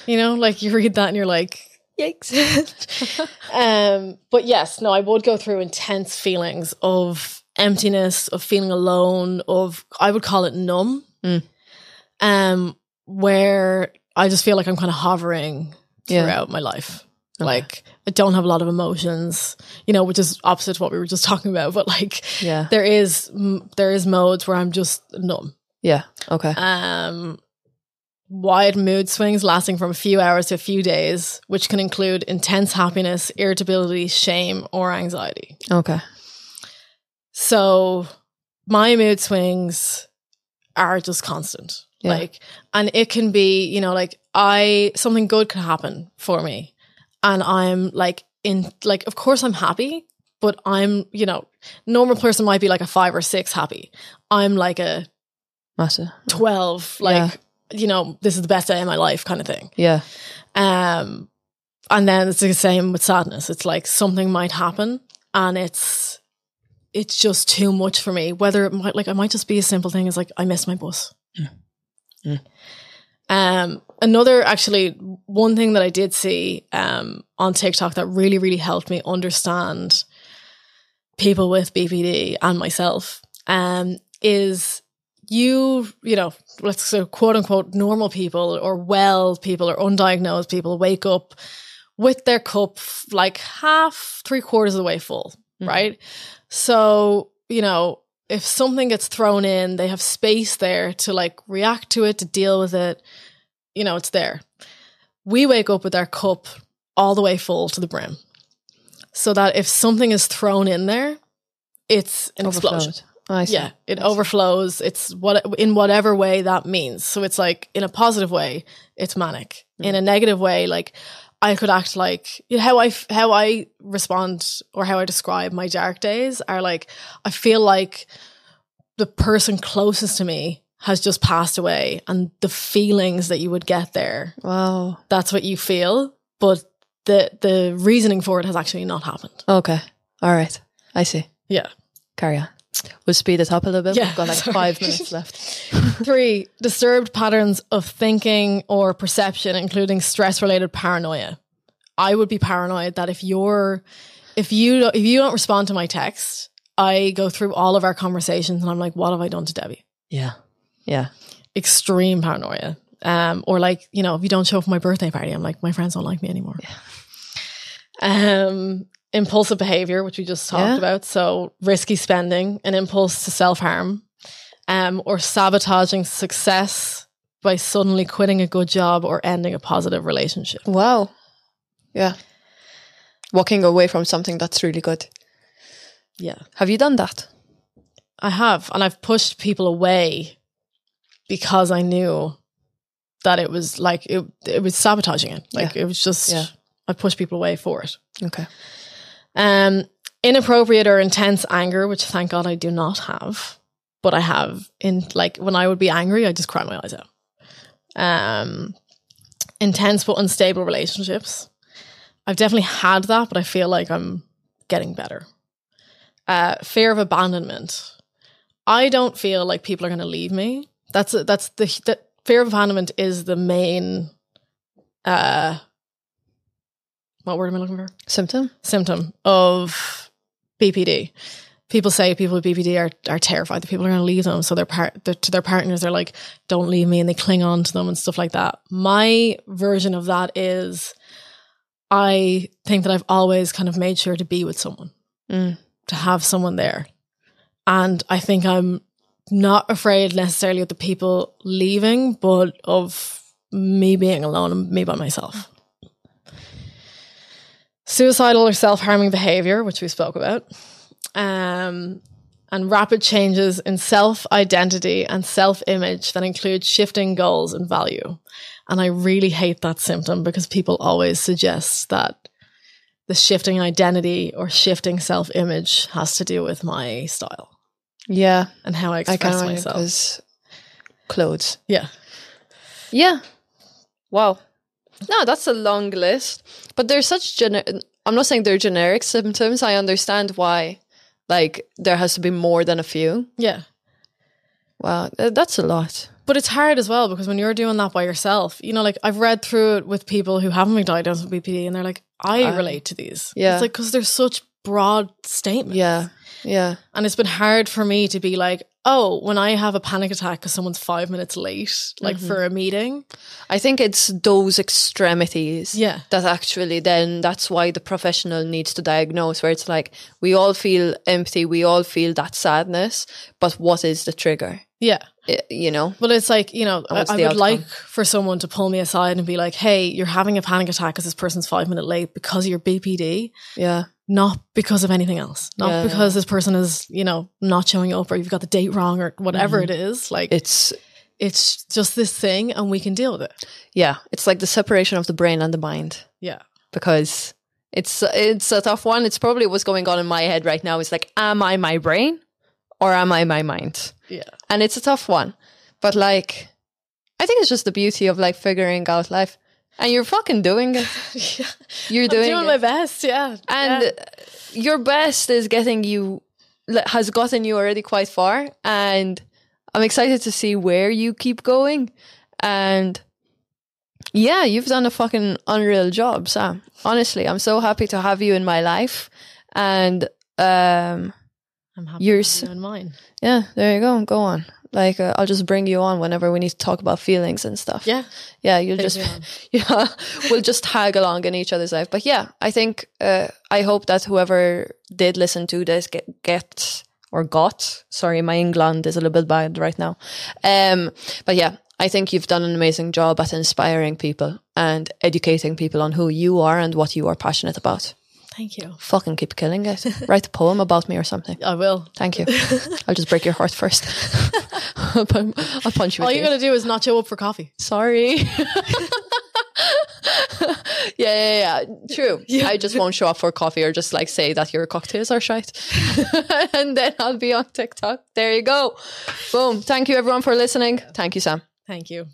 You know, like you read that and you're like, Yikes. um, but yes, no, I would go through intense feelings of emptiness, of feeling alone, of I would call it numb. Mm. Um, where I just feel like I'm kind of hovering Yeah. throughout my life. Like I don't have a lot of emotions, you know, which is opposite to what we were just talking about. But like, Yeah. there is there is modes where I'm just numb. Yeah. Okay. Um, wide mood swings lasting from a few hours to a few days, which can include intense happiness, irritability, shame, or anxiety. Okay. So my mood swings are just constant. Yeah. Like, and it can be, you know, like I, something good could happen for me. And I'm like, in, like, of course I'm happy, but I'm, you know, normal person might be like a five or six happy. I'm like a Massive. 12 like you know this is the best day of my life kind of thing Yeah. um and then it's the same with sadness it's like something might happen and it's it's just too much for me whether it might like it might just be a simple thing as like i missed my bus Mm. um another actually one thing that i did see um on tiktok that really really helped me understand people with bpd and myself um is you, you know, let's say quote unquote normal people or well people or undiagnosed people wake up with their cup like half, three quarters of the way full, right? So, you know, if something gets thrown in, they have space there to like react to it, to deal with it. You know, it's there. We wake up with our cup all the way full to the brim. So that if something is thrown in there, it's an explosion. I see. Yeah, it overflows. It's what in whatever way that means. So it's like in a positive way, it's manic. In a negative way, like I could act like you know, how I how I respond or how I describe my dark days are like I feel like the person closest to me has just passed away and the feelings that you would get there, Wow. that's what you feel. But the the reasoning for it has actually not happened. Okay. All right. I see. Yeah. Carry on. We'll speed it up a little bit. Yeah, We've got like sorry. five minutes left. Three, disturbed patterns of thinking or perception, including stress related paranoia. I would be paranoid that if you're, if you, don't- if you don't respond to my text, I go through all of our conversations and I'm like, what have I done to Debbie? Yeah. Yeah. Extreme paranoia. Um, or like, you know, if you don't show up for my birthday party, I'm like, my friends don't like me anymore. Um, impulsive behavior, which we just talked Yeah. about. So risky spending, an impulse to self harm, um, or sabotaging success by suddenly quitting a good job or ending a positive relationship. Wow. Yeah. Walking away from something that's really good. Yeah, Have you done that? I have, and I've pushed people away because I knew that it was like it. It was sabotaging it. Like it was just. Yeah. I pushed people away for it. Okay. Um, inappropriate or intense anger, which thank God I do not have, but I have in like when I would be angry, I just cry my eyes out. Um, intense but unstable relationships. I've definitely had that, but I feel like I'm getting better. Uh, fear of abandonment. I don't feel like people are going to leave me. That's that's the, the fear of abandonment is the main. Uh, what word am I looking for? Symptom? symptom of BPD. People say people with BPD are, are terrified that people are going to leave them. So their part their, to their partners, they're like, "Don't leave me," and they cling on to them and stuff like that. My version of that is, I think that I've always kind of made sure to be with someone, Mm. to have someone there, and I think I'm not afraid necessarily of the people leaving, but of me being alone and me by myself. Suicidal or self harming behavior, which we spoke about, um, and rapid changes in self identity and self image that include shifting goals and value. And I really hate that symptom because people always suggest that the shifting identity or shifting self image has to do with my style Yeah. and how I I express can't myself. clothes. Yeah. Yeah. Wow. No, that's a long list. But there's such gener I'm not saying they're generic symptoms. I understand why like there has to be more than a few. Yeah. Wow, that's a lot. But it's hard as well because when you're doing that by yourself, you know, like I've read through it with people who haven't been diagnosed with BPD and they're like, I I- relate to these. Yeah. It's like, because they're such broad statements. Yeah. Yeah. And it's been hard for me to be like, oh, when I have a panic attack because someone's five minutes late, like Mm-hmm. for a meeting. I think it's those extremities Yeah. that actually then that's why the professional needs to diagnose where it's like we all feel empty, we all feel that sadness, but what is the trigger? Yeah. You know? But it's like, you know, I, I would outcome? like for someone to pull me aside and be like, hey, you're having a panic attack because this person's five minute late because of your BPD, Yeah. not because of anything else. Not Yeah. because this person is, you know, not showing up or you've got the date wrong or whatever mm-hmm. it is. Like, It's it's just this thing and we can deal with it. yeah, it's like the separation of the brain and the mind. Yeah. because it's it's a tough one. It's probably what's going on in my head right now. Is like, am I my brain or am I my mind? Yeah. And it's a tough one, but like, I think it's just the beauty of like figuring out life, and you're fucking doing it. yeah. You're I'm doing, doing it. my best. Yeah. and Yeah. your best is getting you has gotten you already quite far, and I'm excited to see where you keep going, and. Yeah, you've done a fucking unreal job, Sam. Honestly, I'm so happy to have you in my life. And um I'm happy you're to in mine. Yeah, there you go. Go on. Like uh, I'll just bring you on whenever we need to talk about feelings and stuff. Yeah. Yeah, you'll just yeah, we'll just tag along in each other's life. But yeah, I think uh, I hope that whoever did listen to this get get or got. Sorry, my England is a little bit bad right now. Um, but yeah, I think you've done an amazing job at inspiring people and educating people on who you are and what you are passionate about. Thank you. Fucking keep killing it. Write a poem about me or something. I will. Thank you. I'll just break your heart first. I'll, pun- I'll punch you. All you tears. got to do is not show up for coffee. Sorry. yeah, yeah, yeah. True. I just won't show up for coffee or just like say that your cocktails are shite. and then I'll be on TikTok. There you go. Boom. Thank you everyone for listening. Thank you, Sam. Thank you.